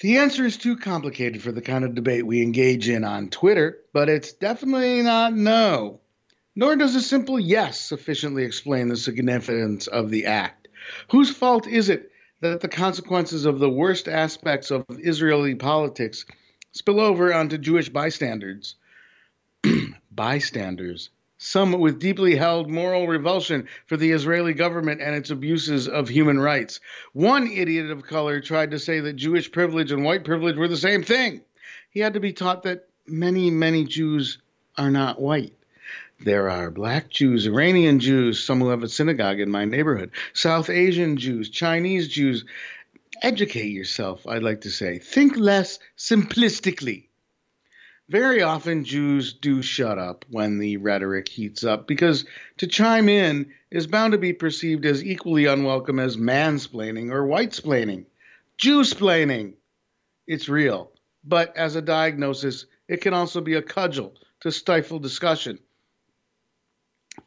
The answer is too complicated for the kind of debate we engage in on Twitter, but it's definitely not no. Nor does a simple yes sufficiently explain the significance of the act. Whose fault is it that the consequences of the worst aspects of Israeli politics spill over onto Jewish bystanders? bystanders some with deeply held moral revulsion for the Israeli government and its abuses of human rights. One idiot of color tried to say that Jewish privilege and white privilege were the same thing. He had to be taught that many, many Jews are not white. There are black Jews, Iranian Jews, some who have a synagogue in my neighborhood, South Asian Jews, Chinese Jews. Educate yourself, I'd like to say. Think less simplistically very often Jews do shut up when the rhetoric heats up because to chime in is bound to be perceived as equally unwelcome as mansplaining or whitesplaining. Jewsplaining. It's real, but as a diagnosis, it can also be a cudgel to stifle discussion.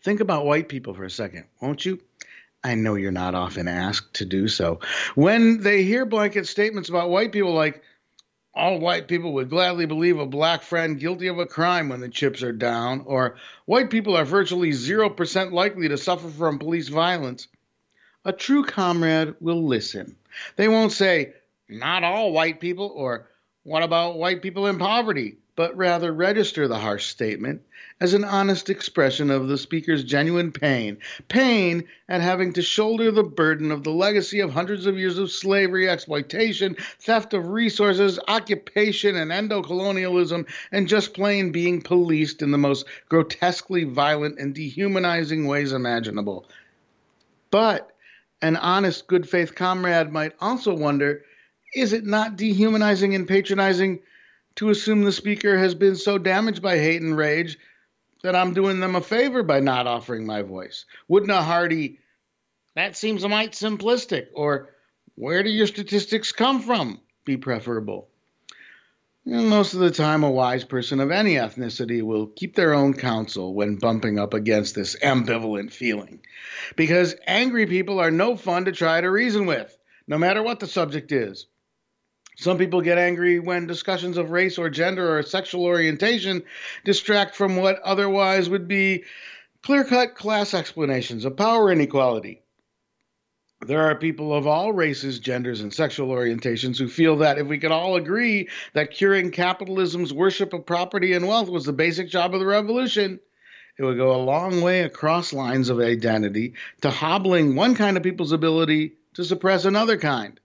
Think about white people for a second, won't you? I know you're not often asked to do so. When they hear blanket statements about white people like, all white people would gladly believe a black friend guilty of a crime when the chips are down, or white people are virtually 0% likely to suffer from police violence. A true comrade will listen. They won't say, not all white people, or what about white people in poverty? But rather register the harsh statement as an honest expression of the speaker's genuine pain pain at having to shoulder the burden of the legacy of hundreds of years of slavery, exploitation, theft of resources, occupation, and endocolonialism, and just plain being policed in the most grotesquely violent and dehumanizing ways imaginable. But an honest, good faith comrade might also wonder is it not dehumanizing and patronizing? To assume the speaker has been so damaged by hate and rage that I'm doing them a favor by not offering my voice. Wouldn't a hearty, that seems a mite simplistic, or Where do your statistics come from? Be preferable. And most of the time, a wise person of any ethnicity will keep their own counsel when bumping up against this ambivalent feeling. Because angry people are no fun to try to reason with, no matter what the subject is. Some people get angry when discussions of race or gender or sexual orientation distract from what otherwise would be clear cut class explanations of power inequality. There are people of all races, genders, and sexual orientations who feel that if we could all agree that curing capitalism's worship of property and wealth was the basic job of the revolution, it would go a long way across lines of identity to hobbling one kind of people's ability to suppress another kind.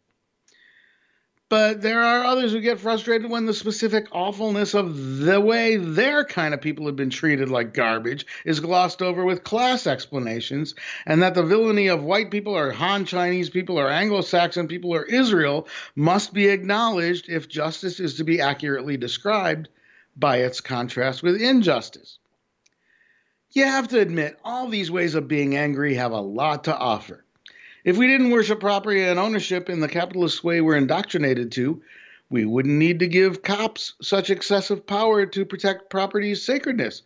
But there are others who get frustrated when the specific awfulness of the way their kind of people have been treated like garbage is glossed over with class explanations, and that the villainy of white people or Han Chinese people or Anglo Saxon people or Israel must be acknowledged if justice is to be accurately described by its contrast with injustice. You have to admit, all these ways of being angry have a lot to offer. If we didn't worship property and ownership in the capitalist way we're indoctrinated to, we wouldn't need to give cops such excessive power to protect property's sacredness.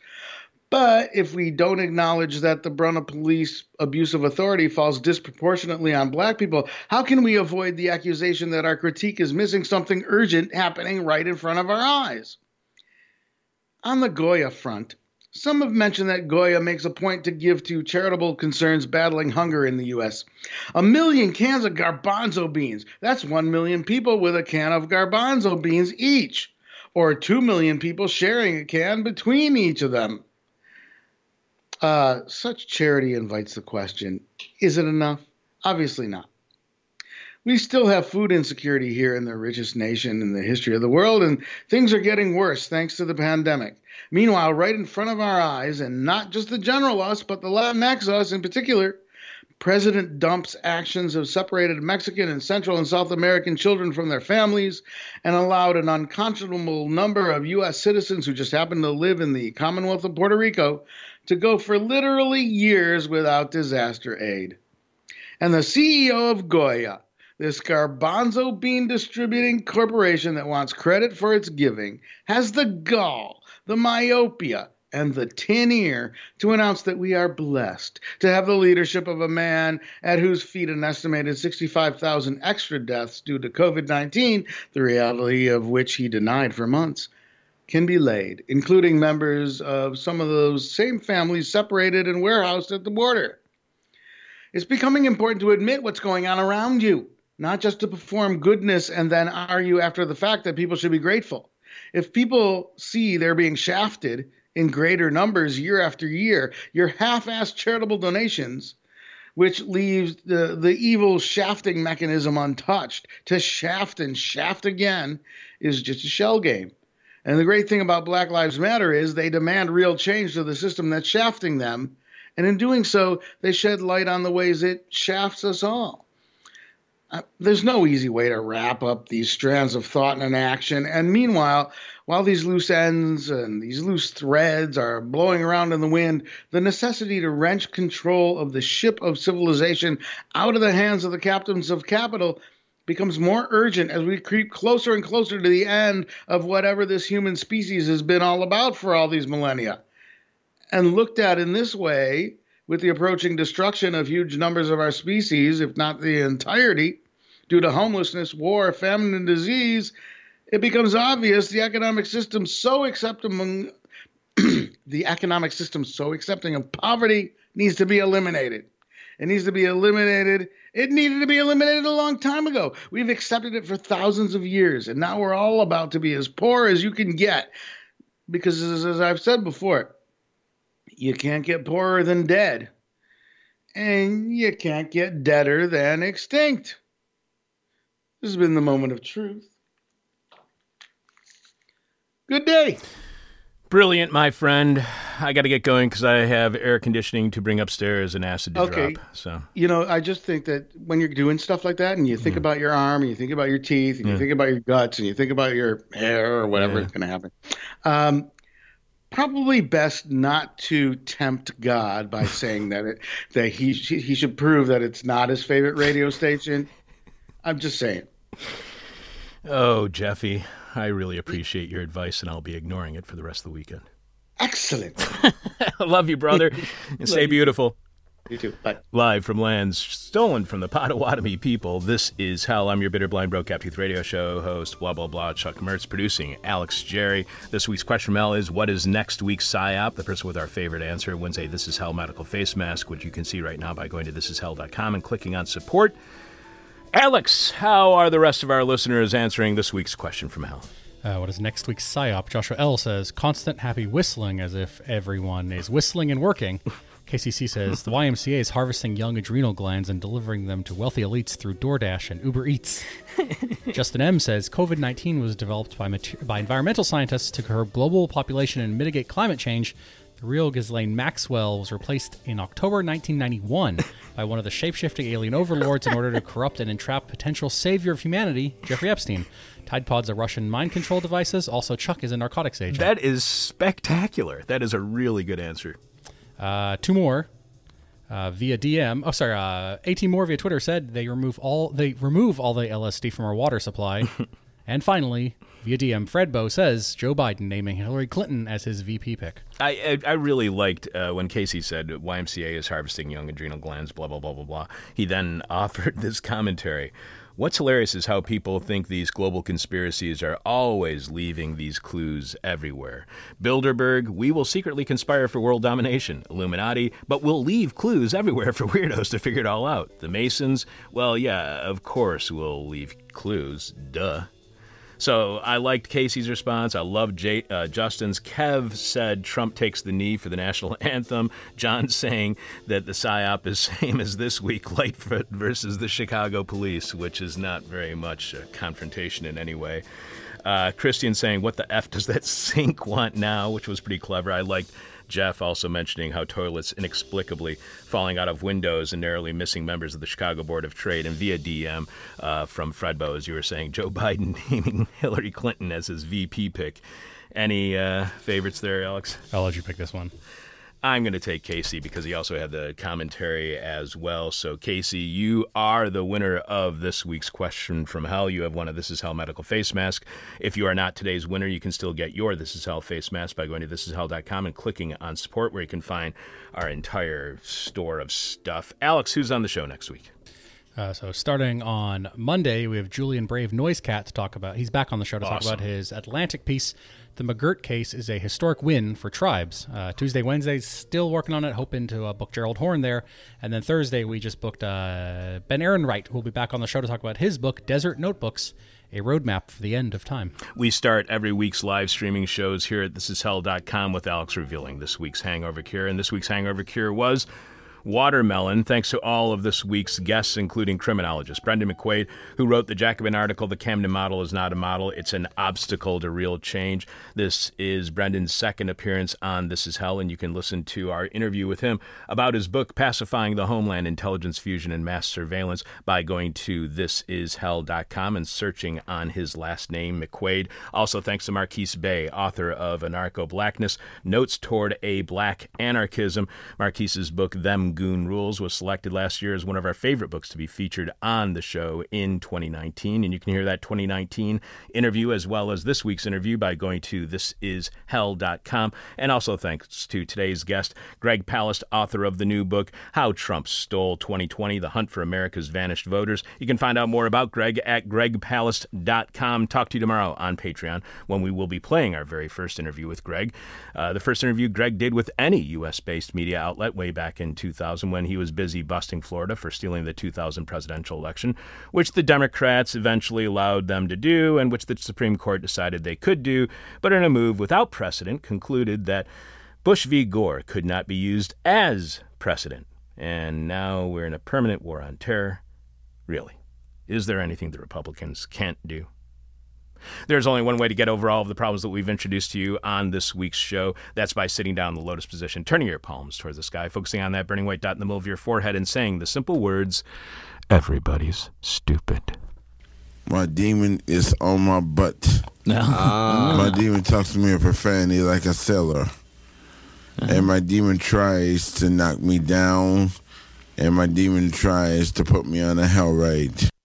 But if we don't acknowledge that the brunt of police abuse of authority falls disproportionately on black people, how can we avoid the accusation that our critique is missing something urgent happening right in front of our eyes? On the Goya front, some have mentioned that Goya makes a point to give to charitable concerns battling hunger in the U.S. A million cans of garbanzo beans. That's one million people with a can of garbanzo beans each, or two million people sharing a can between each of them. Uh, such charity invites the question is it enough? Obviously not. We still have food insecurity here in the richest nation in the history of the world, and things are getting worse thanks to the pandemic. Meanwhile, right in front of our eyes, and not just the general us, but the Latinx us in particular, President Dump's actions have separated Mexican and Central and South American children from their families and allowed an unconscionable number of U.S. citizens who just happen to live in the Commonwealth of Puerto Rico to go for literally years without disaster aid. And the CEO of Goya, this garbanzo bean distributing corporation that wants credit for its giving, has the gall, the myopia, and the tin ear to announce that we are blessed to have the leadership of a man at whose feet an estimated 65,000 extra deaths due to COVID 19, the reality of which he denied for months, can be laid, including members of some of those same families separated and warehoused at the border. It's becoming important to admit what's going on around you, not just to perform goodness and then argue after the fact that people should be grateful. If people see they're being shafted in greater numbers year after year, your half assed charitable donations, which leaves the, the evil shafting mechanism untouched, to shaft and shaft again is just a shell game. And the great thing about Black Lives Matter is they demand real change to the system that's shafting them. And in doing so, they shed light on the ways it shafts us all. Uh, there's no easy way to wrap up these strands of thought and action. And meanwhile, while these loose ends and these loose threads are blowing around in the wind, the necessity to wrench control of the ship of civilization out of the hands of the captains of capital becomes more urgent as we creep closer and closer to the end of whatever this human species has been all about for all these millennia. And looked at in this way, with the approaching destruction of huge numbers of our species, if not the entirety, due to homelessness, war, famine, and disease, it becomes obvious the economic system so accepting the economic system so accepting of poverty needs to be eliminated. It needs to be eliminated. It needed to be eliminated a long time ago. We've accepted it for thousands of years, and now we're all about to be as poor as you can get. Because, as, as I've said before, you can't get poorer than dead, and you can't get deader than extinct. This has been the moment of truth. Good day. Brilliant, my friend. I got to get going because I have air conditioning to bring upstairs and acid to Okay. drop. So You know, I just think that when you're doing stuff like that and you think about your arm and you think about your teeth and you think about your guts and you think about your hair or whatever Yeah. is going to happen, um, probably best not to tempt God by saying that it that he he should prove that it's not his favorite radio station. I'm just saying. Oh, Jeffy, I really appreciate your advice, and I'll be ignoring it for the rest of the weekend. Excellent. Love you, brother. and stay beautiful. you too. Bye. Live from lands stolen from the Potawatomi people, this is Hell. I'm your bitter, blind, broke, Tooth radio show host, blah, blah, blah. Chuck Mertz producing Alex Jerry. This week's question from Hell is What is next week's PSYOP? The person with our favorite answer wins a This Is Hell medical face mask, which you can see right now by going to thisishell.com and clicking on support. Alex, how are the rest of our listeners answering this week's question from Hell? Uh, what is next week's psyop? Joshua L says constant happy whistling as if everyone is whistling and working. KCC says the YMCA is harvesting young adrenal glands and delivering them to wealthy elites through DoorDash and Uber Eats. Justin M says COVID 19 was developed by, mater- by environmental scientists to curb global population and mitigate climate change. The real Ghislaine Maxwell was replaced in October 1991 by one of the shapeshifting alien overlords in order to corrupt and entrap potential savior of humanity, Jeffrey Epstein. Tide Pods are Russian mind control devices. Also, Chuck is a narcotics agent. That is spectacular. That is a really good answer. Uh, two more uh, via DM. Oh, sorry. Uh, 18 more via Twitter said they remove all they remove all the LSD from our water supply. and finally, via DM, Fredbo says Joe Biden naming Hillary Clinton as his VP pick. I I, I really liked uh, when Casey said YMCA is harvesting young adrenal glands, blah blah blah blah blah. He then offered this commentary. What's hilarious is how people think these global conspiracies are always leaving these clues everywhere. Bilderberg, we will secretly conspire for world domination. Illuminati, but we'll leave clues everywhere for weirdos to figure it all out. The Masons, well, yeah, of course we'll leave clues. Duh. So I liked Casey's response. I loved uh, Justin's. Kev said Trump takes the knee for the national anthem. John saying that the PSYOP is same as this week, Lightfoot versus the Chicago police, which is not very much a confrontation in any way. Uh, Christian saying, What the F does that sink want now? which was pretty clever. I liked Jeff also mentioning how toilets inexplicably falling out of windows and narrowly missing members of the Chicago Board of Trade. And via DM uh, from Fredbo, as you were saying, Joe Biden naming Hillary Clinton as his VP pick. Any uh, favorites there, Alex? I'll let you pick this one. I'm going to take Casey because he also had the commentary as well. So, Casey, you are the winner of this week's question from hell. You have one of This Is Hell medical face mask. If you are not today's winner, you can still get your This Is Hell face mask by going to thisishell.com and clicking on support, where you can find our entire store of stuff. Alex, who's on the show next week? Uh, so starting on Monday, we have Julian Brave Noisecat to talk about. He's back on the show to talk about his Atlantic piece. The McGirt case is a historic win for tribes. Uh, Tuesday, Wednesday, still working on it, hoping to uh, book Gerald Horne there. And then Thursday, we just booked uh, Ben Ehrenreich, who will be back on the show to talk about his book, Desert Notebooks, a roadmap for the end of time. We start every week's live streaming shows here at thisishell.com with Alex revealing this week's hangover cure. And this week's hangover cure was watermelon. Thanks to all of this week's guests, including criminologist Brendan McQuade, who wrote the Jacobin article, The Camden Model is Not a Model, It's an Obstacle to Real Change. This is Brendan's second appearance on This Is Hell, and you can listen to our interview with him about his book, Pacifying the Homeland Intelligence Fusion and Mass Surveillance, by going to thisishell.com and searching on his last name, McQuade. Also, thanks to Marquis Bey, author of Anarcho Blackness Notes Toward a Black Anarchism. Marquis's book, Them Goon Rules, was selected last year as one of our favorite books to be featured on the show in 2019. And you can hear that 2019 interview as well as this week's interview by going to thisishell.com. And also thanks to today's guest, Greg Palast, author of the new book, How Trump Stole 2020 The Hunt for America's Vanished Voters. You can find out more about Greg at gregpalast.com. Talk to you tomorrow on Patreon when we will be playing our very first interview with Greg. Uh, the first interview Greg did with any U.S. based media outlet way back in 2000 when he was busy busting Florida for stealing the 2000 presidential election, which the Democrats eventually allowed them to do and which the Supreme Court decided they could do, but in a move without precedent concluded that Bush v. Gore could not be used as precedent. And now we're in a permanent war on terror. Really, is there anything the Republicans can't do? There's only one way to get over all of the problems that we've introduced to you on this week's show. That's by sitting down in the lotus position, turning your palms towards the sky, focusing on that burning white dot in the middle of your forehead, and saying the simple words Everybody's stupid. My demon is on my butt. Ah. My demon talks to me in profanity like a sailor. And my demon tries to knock me down. And my demon tries to put me on a hell ride.